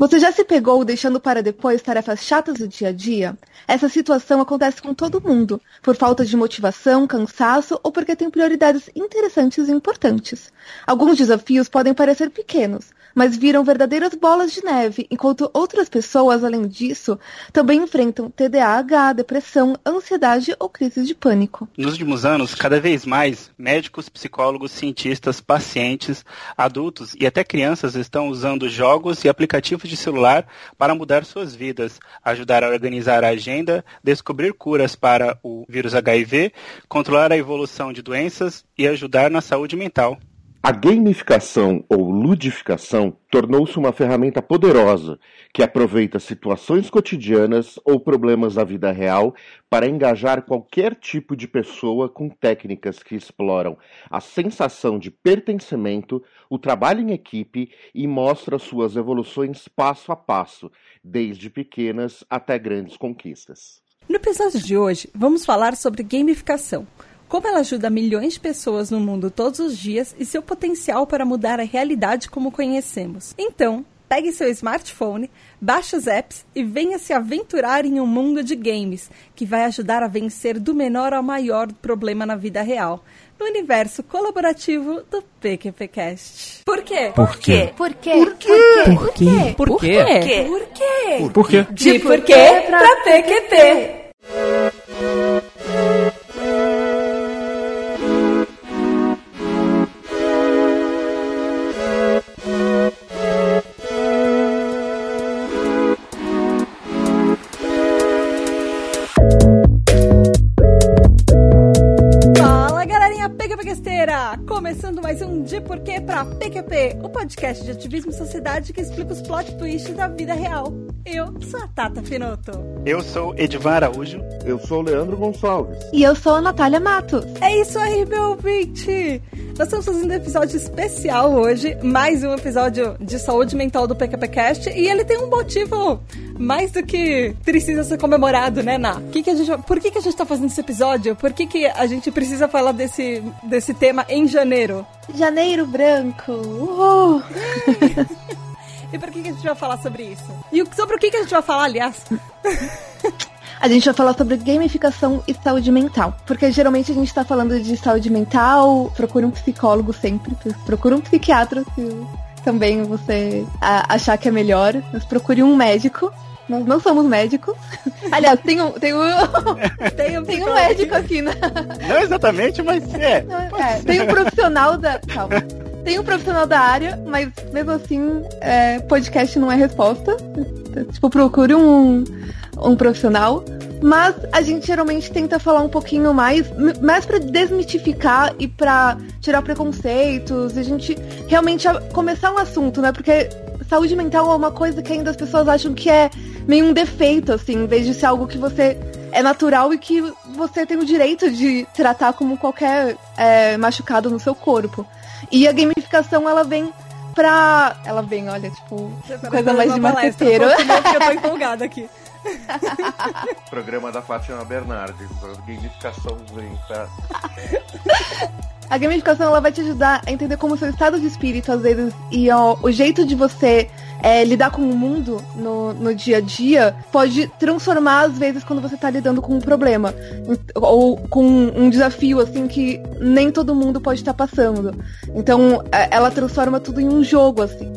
Você já se pegou deixando para depois tarefas chatas do dia a dia? Essa situação acontece com todo mundo, por falta de motivação, cansaço ou porque tem prioridades interessantes e importantes. Alguns desafios podem parecer pequenos, mas viram verdadeiras bolas de neve, enquanto outras pessoas, além disso, também enfrentam TDAH, depressão, ansiedade ou crises de pânico. Nos últimos anos, cada vez mais, médicos, psicólogos, cientistas, pacientes, adultos e até crianças estão usando jogos e aplicativos de celular para mudar suas vidas, ajudar a organizar a agenda, descobrir curas para o vírus HIV, controlar a evolução de doenças e ajudar na saúde mental. A gamificação ou ludificação tornou-se uma ferramenta poderosa que aproveita situações cotidianas ou problemas da vida real para engajar qualquer tipo de pessoa com técnicas que exploram a sensação de pertencimento, o trabalho em equipe e mostra suas evoluções passo a passo, desde pequenas até grandes conquistas. No episódio de hoje, vamos falar sobre gamificação como ela ajuda milhões de pessoas no mundo todos os dias e seu potencial para mudar a realidade como conhecemos. Então, pegue seu smartphone, baixe os apps e venha se aventurar em um mundo de games que vai ajudar a vencer do menor ao maior problema na vida real. No universo colaborativo do PQPcast. Por quê? Por quê? Por quê? Por quê? Por quê? Por quê? Por quê? Por quê? De porquê pra PQP. Começando mais um De Porquê pra PQP, o podcast de ativismo e sociedade que explica os plot twists da vida real. Eu sou a Tata Finoto. Eu sou Edvan Araújo. Eu sou o Leandro Gonçalves. E eu sou a Natália Matos. É isso aí, meu ouvinte! Nós estamos fazendo um episódio especial hoje, mais um episódio de saúde mental do PQPcast, e ele tem um motivo mais do que precisa ser comemorado, né, Ná? Que que a gente, por que, que a gente tá fazendo esse episódio? Por que, que a gente precisa falar desse, desse tema em janeiro? Janeiro branco. Uhul. E por que, que a gente vai falar sobre isso? E sobre o que, que a gente vai falar, aliás? A gente vai falar sobre gamificação e saúde mental. Porque geralmente a gente tá falando de saúde mental, procura um psicólogo sempre, procura um psiquiatra se também você achar que é melhor, mas procure um médico. Nós não somos médicos. Aliás, tem um, tem um, Tem um, tem um médico aqui, né? Não exatamente, mas é. É, tem um profissional da. Calma. Tem um profissional da área, mas mesmo assim, é, podcast não é resposta. Tipo, procure um, um profissional. Mas a gente geralmente tenta falar um pouquinho mais, mais pra desmitificar e pra tirar preconceitos, e a gente realmente começar um assunto, né? Porque saúde mental é uma coisa que ainda as pessoas acham que é meio um defeito, assim, em vez de ser algo que você é natural e que você tem o direito de tratar como qualquer é, machucado no seu corpo. E a gamificação, ela vem pra. Ela vem, olha, tipo, coisa mais de marqueteiro. Eu tô empolgada aqui. Programa da Fátima Bernardes. A gamificação vem pra A gamificação ela vai te ajudar a entender como o seu estado de espírito, às vezes, e ó, o jeito de você é, lidar com o mundo no, no dia a dia pode transformar, às vezes, quando você tá lidando com um problema. Ou com um desafio, assim, que nem todo mundo pode estar passando. Então, é, ela transforma tudo em um jogo, assim.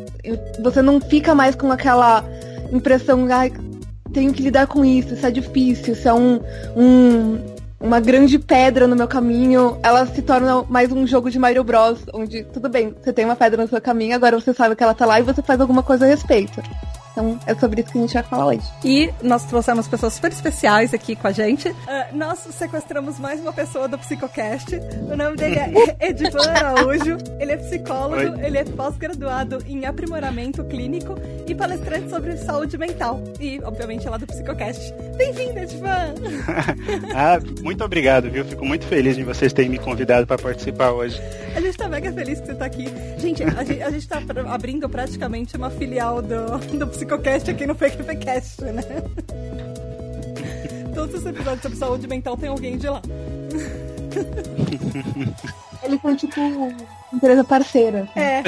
Você não fica mais com aquela impressão, ai, tenho que lidar com isso, isso é difícil, isso é um, um, uma grande pedra no meu caminho, ela se torna mais um jogo de Mario Bros, onde tudo bem, você tem uma pedra no seu caminho, agora você sabe que ela tá lá e você faz alguma coisa a respeito. Então é sobre isso que a gente vai falar hoje. E nós trouxemos pessoas super especiais aqui com a gente. Ah, nós sequestramos mais uma pessoa do Psicocast. O nome dele é Edivan Araújo. Ele é psicólogo, Oi. ele é pós-graduado em aprimoramento clínico e palestrante sobre saúde mental. E, obviamente, é do Psicocast. Bem-vindo, Edivan! Ah, muito obrigado, viu? Fico muito feliz de vocês terem me convidado para participar hoje. A gente tá mega feliz que você tá aqui. Gente, a gente, a gente tá abrindo praticamente uma filial do, do Psicocast aqui no PQPcast, né? Todos os episódios sobre saúde mental tem alguém de lá. Eles são tipo empresa parceira. Assim. É.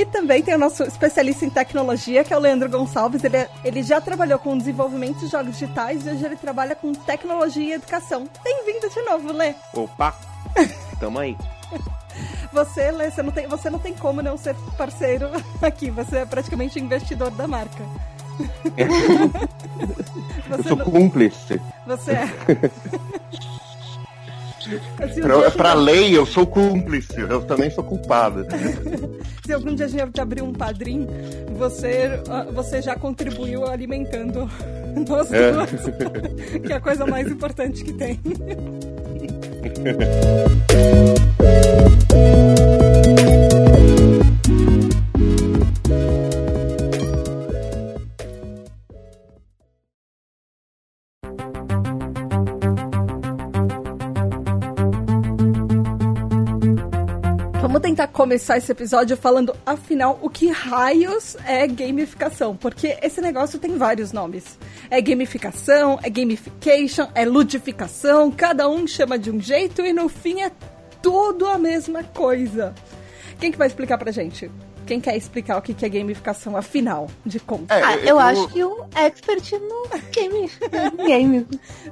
e também tem o nosso especialista em tecnologia, que é o Leandro Gonçalves. Ele, é, ele já trabalhou com desenvolvimento de jogos digitais e hoje ele trabalha com tecnologia e educação. Bem-vindo de novo, Lê. Opa! Tamo aí. Você, Lê, você não, tem, você não tem como não ser parceiro aqui. Você é praticamente investidor da marca. eu sou não... cúmplice. Você é. Assim, pra, pra lei, eu sou cúmplice, eu também sou culpada. Se algum dia a gente abrir um padrinho, você, ah, você já contribuiu alimentando nós é. duas, que é a coisa mais importante que tem. Tentar começar esse episódio falando, afinal, o que raios é gamificação? Porque esse negócio tem vários nomes. É gamificação, é gamification, é ludificação, cada um chama de um jeito e no fim é tudo a mesma coisa. Quem que vai explicar pra gente? Quem quer explicar o que é gamificação, afinal de contas? É, ah, eu, eu, acho que o expert no game, games.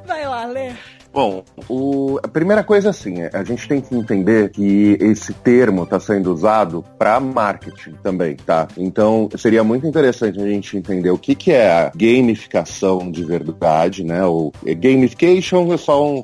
Vai lá, Lê. Bom, o, a primeira coisa assim, é, a gente tem que entender que esse termo está sendo usado para marketing também, tá? Então seria muito interessante a gente entender o que, que é a gamificação de verdade, né? O é, gamification é só um,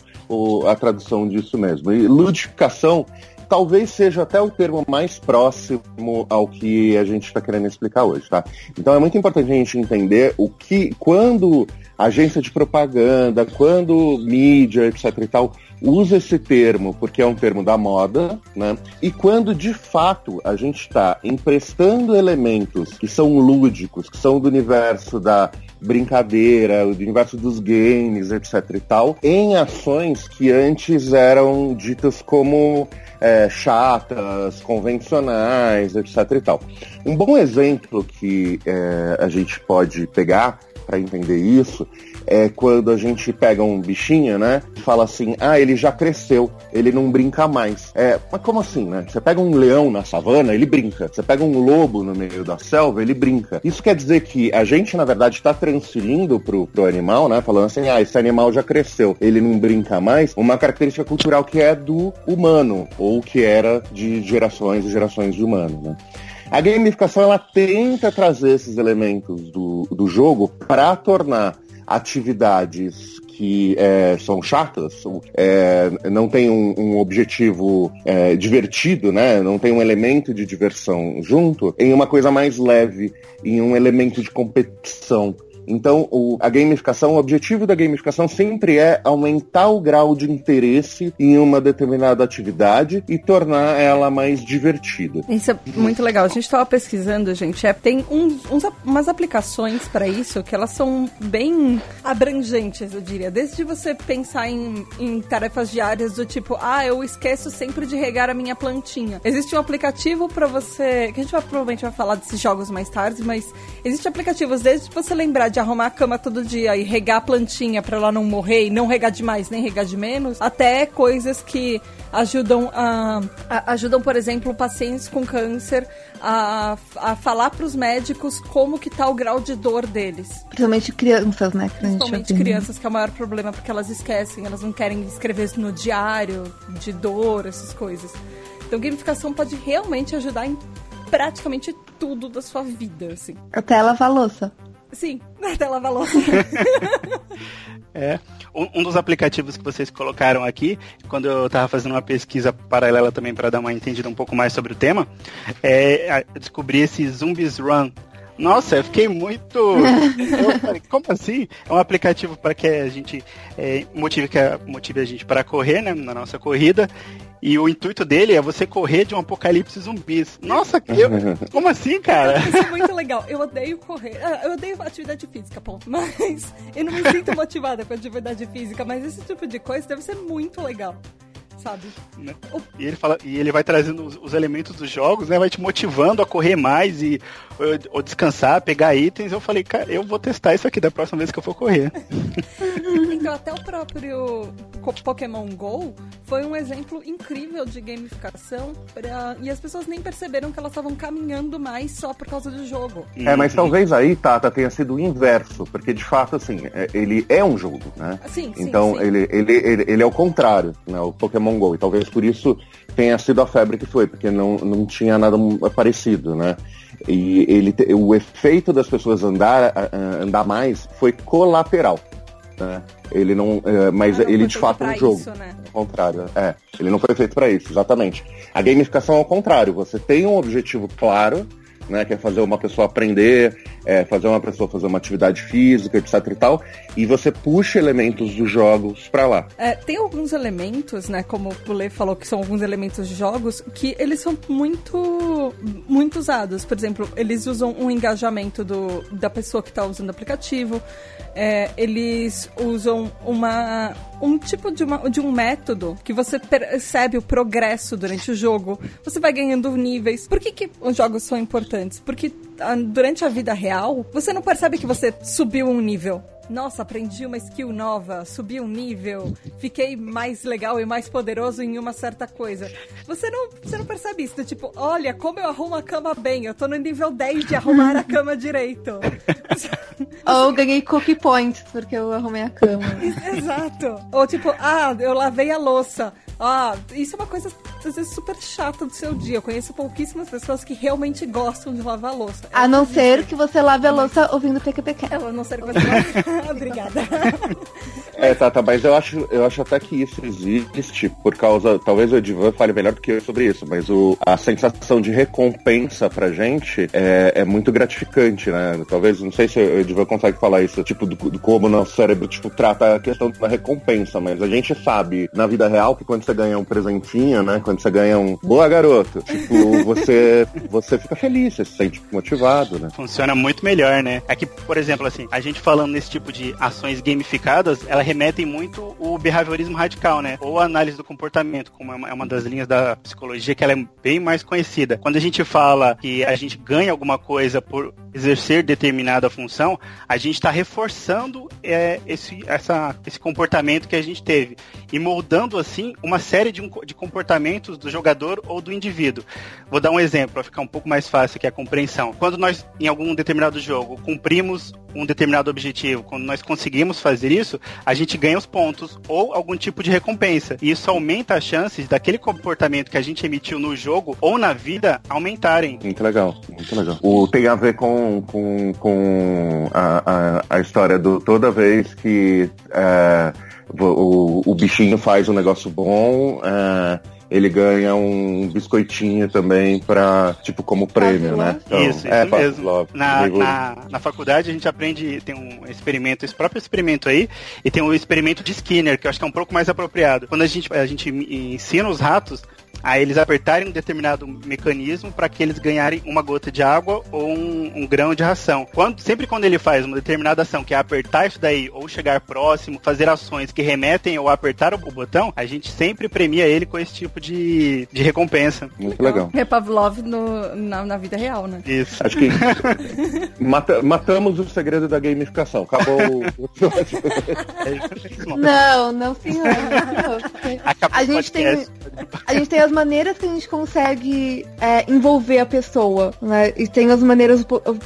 a tradução disso mesmo. E ludificação talvez seja até o termo mais próximo ao que a gente está querendo explicar hoje, tá? Então é muito importante a gente entender o que, quando agência de propaganda, quando mídia, etc e tal, usa esse termo porque é um termo da moda, né? E quando de fato a gente está emprestando elementos que são lúdicos, que são do universo da brincadeira, do universo dos games, etc e tal, em ações que antes eram ditas como é, chatas, convencionais, etc e tal. Um bom exemplo que é, a gente pode pegar para entender isso é quando a gente pega um bichinho, né? Fala assim, ah, ele já cresceu, ele não brinca mais. É, mas como assim, né? Você pega um leão na savana, ele brinca. Você pega um lobo no meio da selva, ele brinca. Isso quer dizer que a gente, na verdade, está transferindo pro, pro animal, né? Falando assim, ah, esse animal já cresceu, ele não brinca mais. Uma característica cultural que é do humano, ou que era de gerações e gerações de humano, né? A gamificação ela tenta trazer esses elementos do, do jogo para tornar atividades que é, são chatas, é, não tem um, um objetivo é, divertido, né? não tem um elemento de diversão junto, em uma coisa mais leve, em um elemento de competição. Então, o, a gamificação, o objetivo da gamificação sempre é aumentar o grau de interesse em uma determinada atividade e tornar ela mais divertida. Isso é muito legal. A gente estava pesquisando, gente, é, tem uns, uns, umas aplicações para isso que elas são bem abrangentes, eu diria. Desde você pensar em, em tarefas diárias do tipo, ah, eu esqueço sempre de regar a minha plantinha. Existe um aplicativo para você, que a gente vai, provavelmente vai falar desses jogos mais tarde, mas existe aplicativos desde você lembrar de de arrumar a cama todo dia e regar a plantinha para ela não morrer e não regar demais nem regar de menos, até coisas que ajudam a, a ajudam, por exemplo, pacientes com câncer a, a falar para os médicos como que tá o grau de dor deles. Principalmente crianças, né? Principalmente crianças, que é o maior problema, porque elas esquecem, elas não querem escrever no diário de dor, essas coisas. Então, gamificação pode realmente ajudar em praticamente tudo da sua vida, assim. Até lavar louça. Sim, até lavar louça. é. Um, um, dos aplicativos que vocês colocaram aqui, quando eu estava fazendo uma pesquisa paralela também para dar uma entendida um pouco mais sobre o tema, é, descobri esse Zombies Run. Nossa, eu fiquei muito. eu falei, como assim? É um aplicativo para que a gente é, motive, que motive a gente para correr, né? Na nossa corrida. E o intuito dele é você correr de um apocalipse zumbis. Nossa, eu, como assim, cara? Isso é muito legal. Eu odeio correr. Ah, eu odeio atividade física, ponto. Mas eu não me sinto motivada com atividade física, mas esse tipo de coisa deve ser muito legal sabe? Né? E ele fala, e ele vai trazendo os, os, elementos dos jogos, né? Vai te motivando a correr mais e ou, ou, descansar, pegar itens. Eu falei, cara, eu vou testar isso aqui da próxima vez que eu for correr. que até o próprio Pokémon GO foi um exemplo incrível de gamificação pra... e as pessoas nem perceberam que elas estavam caminhando mais só por causa do jogo. É, mas talvez aí, Tata, tenha sido o inverso, porque de fato, assim, é, ele é um jogo, né? Sim, sim, então sim. Ele, ele, ele, ele é o contrário, né? O Pokémon GO. E talvez por isso tenha sido a febre que foi, porque não, não tinha nada parecido, né? E ele, o efeito das pessoas andar, andar mais foi colateral. Né? Ele não, é, mas Ah, não ele de fato é um jogo. isso, né? Ao contrário, é. Ele não foi feito para isso, exatamente. A gamificação é o contrário. Você tem um objetivo claro, né? Que é fazer uma pessoa aprender, é, fazer uma pessoa fazer uma atividade física, etc e tal, e você puxa elementos dos jogos para lá. É, tem alguns elementos, né, como o Lê falou, que são alguns elementos de jogos, que eles são muito, muito usados. Por exemplo, eles usam um engajamento do, da pessoa que está usando o aplicativo, é, eles usam uma, um tipo de, uma, de um método que você percebe o progresso durante o jogo, você vai ganhando níveis. Por que, que os jogos são importantes? Porque durante a vida real, você não percebe que você subiu um nível. Nossa, aprendi uma skill nova, subi um nível, fiquei mais legal e mais poderoso em uma certa coisa. Você não, você não percebe isso, do tipo, olha como eu arrumo a cama bem, eu tô no nível 10 de arrumar a cama direito. Ou ganhei cookie points, porque eu arrumei a cama. Exato. Ou tipo, ah, eu lavei a louça. Ah, isso é uma coisa, às vezes, super chata do seu dia. Eu conheço pouquíssimas pessoas que realmente gostam de lavar a louça. A não ser que você lave a louça ouvindo PQPQ. A não ser que você... Obrigada. É, Tata, mas eu acho, eu acho até que isso existe por causa. Talvez o Edivan fale melhor do que eu sobre isso, mas o, a sensação de recompensa pra gente é, é muito gratificante, né? Talvez, não sei se o Edivan consegue falar isso, tipo, do, do como o nosso cérebro tipo, trata a questão da recompensa, mas a gente sabe na vida real que quando você ganha um presentinho, né? Quando você ganha um boa garoto, tipo, você, você fica feliz, você se sente motivado, né? Funciona muito melhor, né? É que, por exemplo, assim, a gente falando nesse tipo de ações gamificadas, elas remetem muito o behaviorismo radical, né? Ou a análise do comportamento, como é uma, é uma das linhas da psicologia que ela é bem mais conhecida. Quando a gente fala que a gente ganha alguma coisa por exercer determinada função, a gente está reforçando é, esse, essa, esse comportamento que a gente teve e moldando assim uma série de, de comportamentos do jogador ou do indivíduo. Vou dar um exemplo para ficar um pouco mais fácil que a compreensão. Quando nós em algum determinado jogo cumprimos um determinado objetivo, quando nós conseguimos fazer isso, a gente ganha os pontos ou algum tipo de recompensa. E isso aumenta as chances daquele comportamento que a gente emitiu no jogo ou na vida aumentarem. Muito legal, muito legal. O, tem a ver com, com, com a, a, a história do toda vez que é, o, o bichinho faz um negócio bom, é, ele ganha um biscoitinho também para tipo como prêmio, né? Então, isso, isso é, mesmo. Pavlov. Na, na, na faculdade a gente aprende, tem um experimento, esse próprio experimento aí, e tem o experimento de Skinner, que eu acho que é um pouco mais apropriado. Quando a gente, a gente ensina os ratos a eles apertarem um determinado mecanismo para que eles ganharem uma gota de água ou um, um grão de ração. Quando, sempre quando ele faz uma determinada ação, que é apertar isso daí, ou chegar próximo, fazer ações que remetem ao apertar o botão, a gente sempre premia ele com esse tipo de, de recompensa. Muito legal. É Pavlov no, na, na vida real, né? Isso. Acho que mata- matamos o segredo da gamificação. Acabou o. Não, não, senhor. não, senhor. Acabou A o gente tem, podcast. a gente tem as maneiras que a gente consegue é, envolver a pessoa, né? E tem as maneiras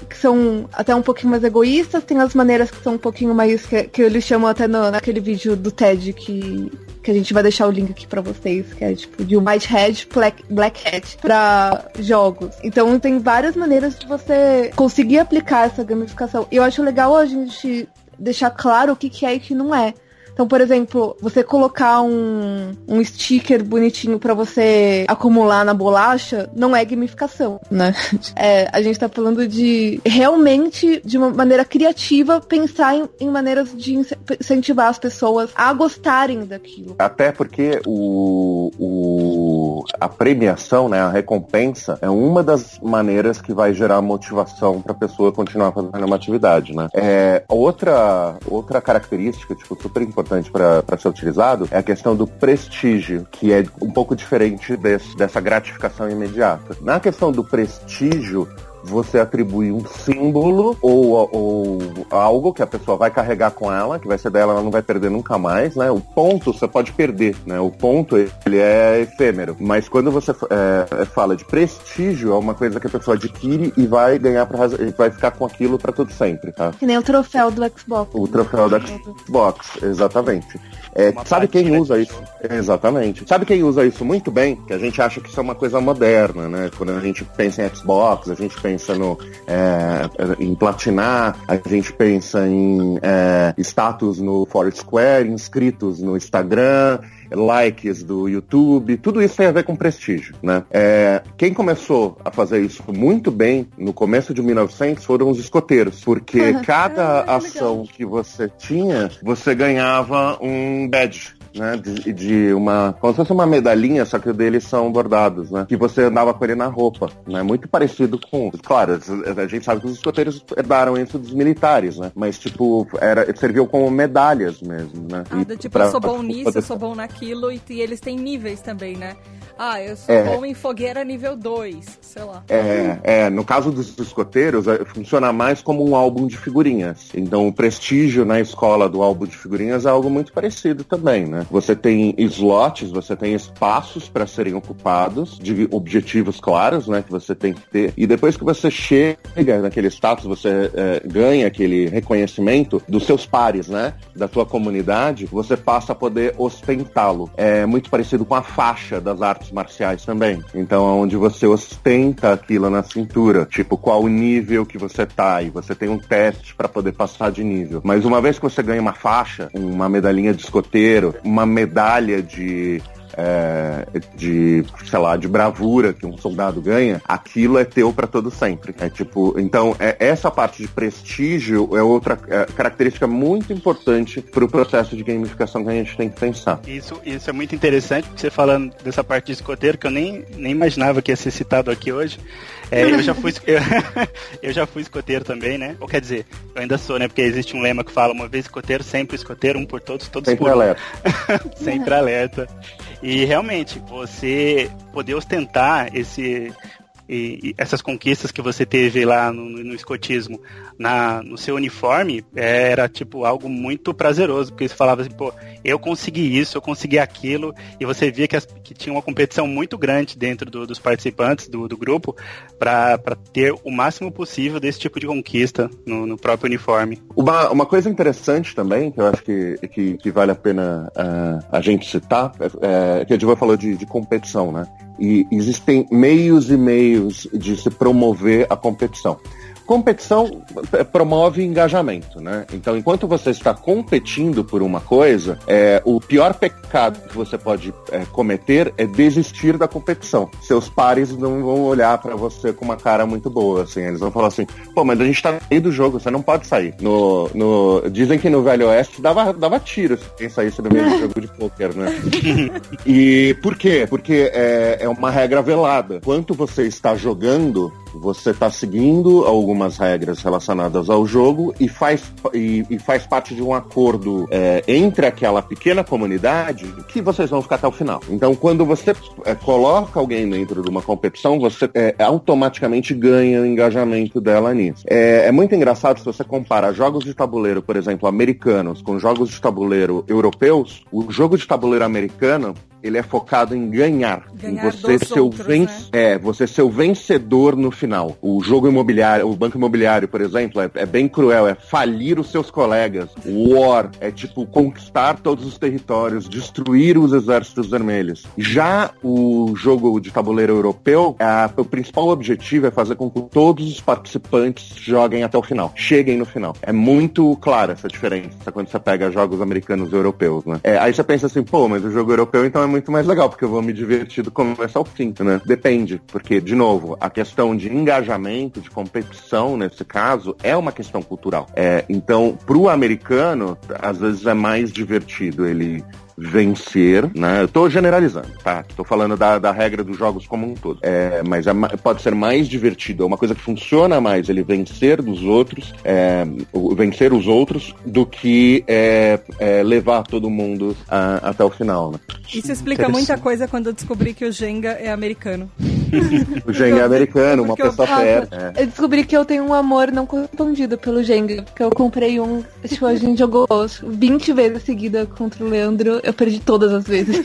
que são até um pouquinho mais egoístas, tem as maneiras que são um pouquinho mais que, que eles chamam até no, naquele vídeo do TED que que a gente vai deixar o link aqui pra vocês, que é tipo de White Hat, Black, Black Hat pra jogos. Então tem várias maneiras de você conseguir aplicar essa gamificação. E eu acho legal a gente deixar claro o que, que é e o que não é. Então, por exemplo, você colocar um, um sticker bonitinho pra você acumular na bolacha não é gamificação, né? É, a gente tá falando de realmente, de uma maneira criativa, pensar em, em maneiras de ince- incentivar as pessoas a gostarem daquilo. Até porque o, o- a premiação, né, a recompensa, é uma das maneiras que vai gerar motivação para a pessoa continuar fazendo uma atividade, né? É, outra, outra característica, tipo, super importante para ser utilizado é a questão do prestígio, que é um pouco diferente desse- dessa gratificação imediata. Na questão do prestígio, você atribui um símbolo ou, ou algo que a pessoa vai carregar com ela, que vai ser dela, ela não vai perder nunca mais, né? O ponto você pode perder, né? O ponto, ele é efêmero. Mas quando você é, fala de prestígio, é uma coisa que a pessoa adquire e vai ganhar pra, vai ficar com aquilo para todo sempre, tá? Que nem o troféu do Xbox. O troféu do Xbox, exatamente. É, sabe quem usa isso? Exatamente. Sabe quem usa isso muito bem? Que a gente acha que isso é uma coisa moderna, né? Quando a gente pensa em Xbox, a gente pensa no, é, em platinar, a gente pensa em é, status no Foursquare, inscritos no Instagram, likes do YouTube, tudo isso tem a ver com prestígio, né? É, quem começou a fazer isso muito bem no começo de 1900 foram os escoteiros, porque cada ah, ação que você tinha, você ganhava um badge né? De, de, uma. Como se fosse uma medalhinha, só que o deles são bordados, né? Que você andava com ele na roupa, né? Muito parecido com. Claro, a gente sabe que os escoteiros herdaram isso dos militares, né? Mas, tipo, era, serviam como medalhas mesmo, né? Ah, do, tipo, pra, eu sou bom nisso, poder... eu sou bom naquilo, e, e eles têm níveis também, né? Ah, eu sou é. bom em fogueira nível 2, sei lá. É, é, no caso dos escoteiros, é, funciona mais como um álbum de figurinhas. Então, o prestígio na escola do álbum de figurinhas é algo muito parecido também, né? Você tem slots, você tem espaços para serem ocupados, de objetivos claros, né, que você tem que ter. E depois que você chega naquele status, você é, ganha aquele reconhecimento dos seus pares, né, da tua comunidade, você passa a poder ostentá-lo. É muito parecido com a faixa das artes marciais também. Então, onde você ostenta aquilo na cintura, tipo qual o nível que você tá e você tem um teste para poder passar de nível. Mas uma vez que você ganha uma faixa, uma medalhinha de escoteiro, uma medalha de é, de, sei lá, de bravura que um soldado ganha, aquilo é teu para todo sempre. É tipo, então é, essa parte de prestígio é outra é, característica muito importante para o processo de gamificação que a gente tem que pensar. Isso, isso é muito interessante, você falando dessa parte de escoteiro que eu nem, nem imaginava que ia ser citado aqui hoje. É, eu já fui eu, eu, já fui escoteiro também, né? Ou quer dizer, eu ainda sou, né? Porque existe um lema que fala uma vez escoteiro, sempre escoteiro, um por todos, todos sempre por um. Alerta. sempre alerta. E realmente, você poder ostentar esse, e, e essas conquistas que você teve lá no, no escotismo na, no seu uniforme era tipo algo muito prazeroso, porque você falava assim, pô, eu consegui isso, eu consegui aquilo, e você via que, as, que tinha uma competição muito grande dentro do, dos participantes do, do grupo para ter o máximo possível desse tipo de conquista no, no próprio uniforme. Uma, uma coisa interessante também, que eu acho que, que, que vale a pena uh, a gente citar, é, é, que a Diva falou de, de competição, né? E existem meios e meios de se promover a competição. Competição promove engajamento, né? Então, enquanto você está competindo por uma coisa, é, o pior pecado que você pode é, cometer é desistir da competição. Seus pares não vão olhar para você com uma cara muito boa, assim. Eles vão falar assim, pô, mas a gente tá no meio do jogo, você não pode sair. No, no, dizem que no Velho Oeste dava, dava tiro se quem saísse no meio do jogo de poker, né? e por quê? Porque é, é uma regra velada. Quanto você está jogando, você está seguindo algumas regras relacionadas ao jogo e faz, e, e faz parte de um acordo é, entre aquela pequena comunidade que vocês vão ficar até o final. Então, quando você é, coloca alguém dentro de uma competição, você é, automaticamente ganha o engajamento dela nisso. É, é muito engraçado se você compara jogos de tabuleiro, por exemplo, americanos, com jogos de tabuleiro europeus. O jogo de tabuleiro americano ele é focado em ganhar, ganhar em você ser outros, ven né? é, você ser o vencedor no final. O jogo imobiliário, banco imobiliário, por exemplo, é, é, bem cruel, é falir os seus colegas. War é tipo conquistar todos os territórios, destruir os exércitos vermelhos. Já o jogo de tabuleiro europeu, a, o principal objetivo é fazer com que todos os participantes joguem até o final, cheguem no final. É muito clara essa diferença quando você pega jogos americanos e europeus, né? É, aí você pensa assim, pô, mas o jogo europeu então é muito mais legal, porque eu vou me divertir do começo ao fim, né? Depende, porque, de novo, a questão de engajamento, de competição, nesse caso, é uma questão cultural. É, então, pro americano, às vezes é mais divertido ele vencer, né? Eu tô generalizando, tá? Tô falando da, da regra dos jogos como um todo. É, mas é, pode ser mais divertido, é uma coisa que funciona mais ele vencer dos outros, é, vencer os outros, do que é, é levar todo mundo a, até o final, né? Isso explica muita coisa quando eu descobri que o Jenga é americano. o Jenga é americano, uma pessoa certa. É. Eu descobri que eu tenho um amor não correspondido pelo Jenga, porque eu comprei um, tipo, a gente jogou 20 vezes seguida contra o Leandro, eu perdi todas as vezes.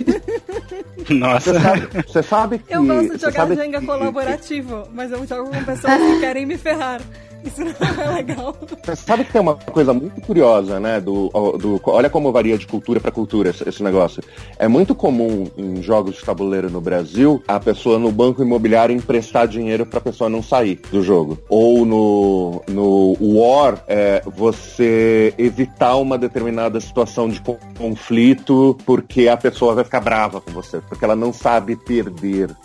Nossa. Você sabe, você sabe que... Eu gosto de jogar Jenga colaborativo, mas eu jogo com pessoas que querem me ferrar. Isso não é legal. Sabe que tem uma coisa muito curiosa, né? Do, do, olha como varia de cultura para cultura esse, esse, negócio. É muito comum em jogos de tabuleiro no Brasil a pessoa no banco imobiliário emprestar dinheiro para a pessoa não sair do jogo. Ou no, no War, é, você evitar uma determinada situação de conflito porque a pessoa vai ficar brava com você, porque ela não sabe perder.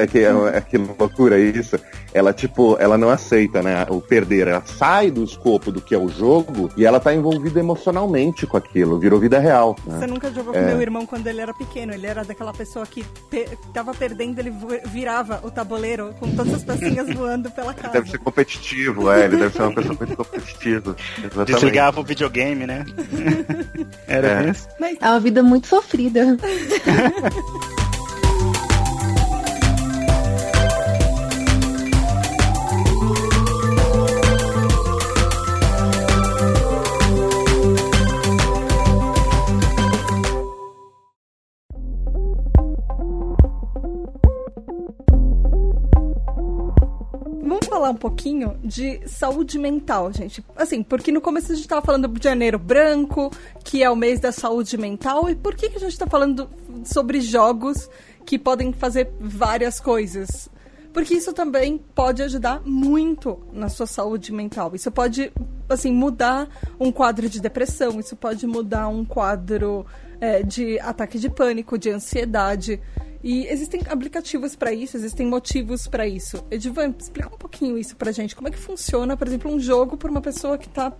É que, é, que loucura isso. Ela, tipo, ela não aceita, né, o perder. Ela sai do escopo do que é o jogo e ela tá envolvida emocionalmente com aquilo. Virou vida real. Né? Você nunca jogou é. com meu irmão quando ele era pequeno. Ele era daquela pessoa que pe tava perdendo, ele virava o tabuleiro com todas as pecinhas voando pela casa. Ele deve ser competitivo, é. Ele deve ser uma pessoa muito competitiva. Exatamente. Desligava o videogame, né? era é. isso. É uma vida muito sofrida. Falar um pouquinho de saúde mental, gente. Assim, porque no começo a gente estava falando de janeiro branco, que é o mês da saúde mental, e por que, que a gente está falando sobre jogos que podem fazer várias coisas? Porque isso também pode ajudar muito na sua saúde mental. Isso pode, assim, mudar um quadro de depressão, isso pode mudar um quadro é, de ataque de pânico, de ansiedade. E existem aplicativos para isso, existem motivos para isso. Edivan, explica um pouquinho isso pra gente. Como é que funciona, por exemplo, um jogo para uma pessoa que está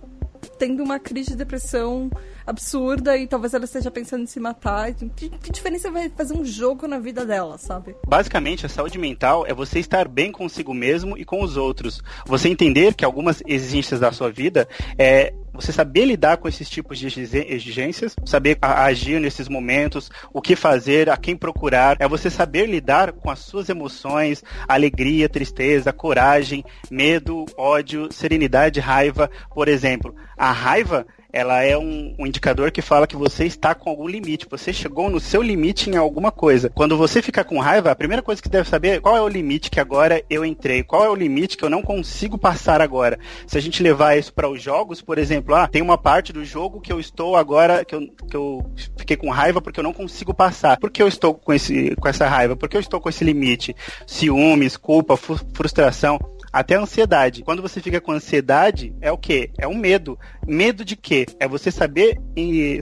tendo uma crise de depressão absurda e talvez ela esteja pensando em se matar. Que, que, diferença vai fazer um jogo na vida dela, sabe? Basicamente, a saúde mental é você estar bem consigo mesmo e com os outros. Você entender que algumas exigências da sua vida é você saber lidar com esses tipos de exigências, saber agir nesses momentos, o que fazer, a quem procurar, é você saber lidar com as suas emoções, alegria, tristeza, coragem, medo, ódio, serenidade, raiva. Por exemplo, a raiva ela é um, um, indicador que fala que você está com algum limite. Você chegou no seu limite em alguma coisa. Quando você fica com raiva, a primeira coisa que deve saber é qual é o limite que agora eu entrei, qual é o limite que eu não consigo passar agora. Se a gente levar isso para os jogos, por exemplo, ah, tem uma parte do jogo que eu estou agora, que eu, que eu fiquei com raiva porque eu não consigo passar. Por que eu estou com, esse, com essa raiva? Por que eu estou com esse limite? Ciúmes, culpa, frustração até ansiedade. Quando você fica com ansiedade, é o quê? É um medo. Medo de quê? É você saber,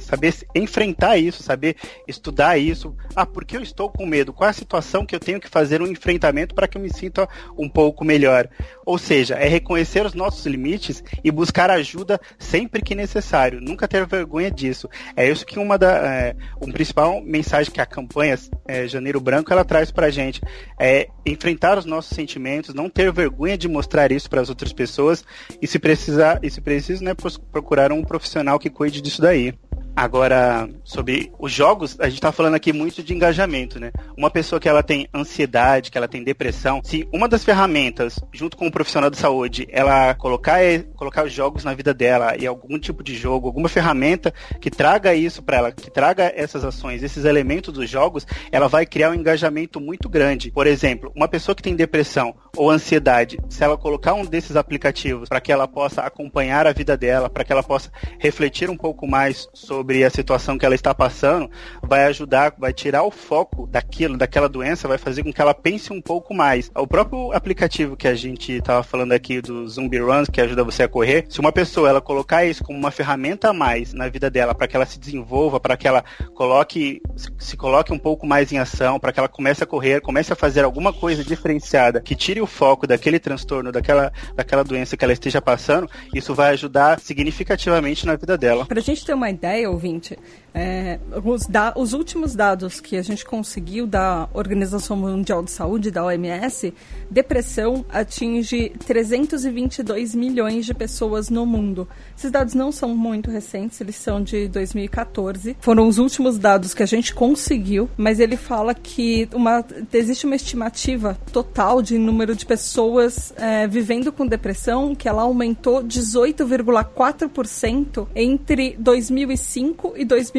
saber enfrentar isso, saber estudar isso. Ah, por que eu estou com medo? Qual é a situação que eu tenho que fazer um enfrentamento para que eu me sinta um pouco melhor? Ou seja, é reconhecer os nossos limites e buscar ajuda sempre que necessário. Nunca ter vergonha disso. É isso que uma da, é, um principal mensagem que a campanha é, Janeiro Branco ela traz para gente é enfrentar os nossos sentimentos, não ter vergonha de mostrar isso para as outras pessoas e se precisar, e se preciso, né, procurar um profissional que cuide disso daí. Agora, sobre os jogos, a gente está falando aqui muito de engajamento, né? Uma pessoa que ela tem ansiedade, que ela tem depressão, se uma das ferramentas, junto com o um profissional de saúde, ela colocar, colocar os jogos na vida dela e algum tipo de jogo, alguma ferramenta que traga isso para ela, que traga essas ações, esses elementos dos jogos, ela vai criar um engajamento muito grande. Por exemplo, uma pessoa que tem depressão ou ansiedade, se ela colocar um desses aplicativos para que ela possa acompanhar a vida dela, para que ela possa refletir um pouco mais sobre a situação que ela está passando, vai ajudar, vai tirar o foco daquilo, daquela doença, vai fazer com que ela pense um pouco mais. O próprio aplicativo que a gente estava falando aqui do Zumbi Runs, que ajuda você a correr, se uma pessoa ela colocar isso como uma ferramenta a mais na vida dela, para que ela se desenvolva, para que ela coloque, se coloque um pouco mais em ação, para que ela comece a correr, comece a fazer alguma coisa diferenciada, que tire o foco daquele transtorno, daquela, daquela doença que ela esteja passando, isso vai ajudar significativamente na vida dela. Pra gente ter uma ideia, ouvinte, É, os, da, os, últimos dados que a gente conseguiu da Organização Mundial de Saúde, da OMS, depressão atinge 322 milhões de pessoas no mundo. Esses dados não são muito recentes, eles são de 2014. Foram os últimos dados que a gente conseguiu, mas ele fala que uma, existe uma estimativa total de número de pessoas é, vivendo com depressão que ela aumentou 18,4% entre 2005 e 2015.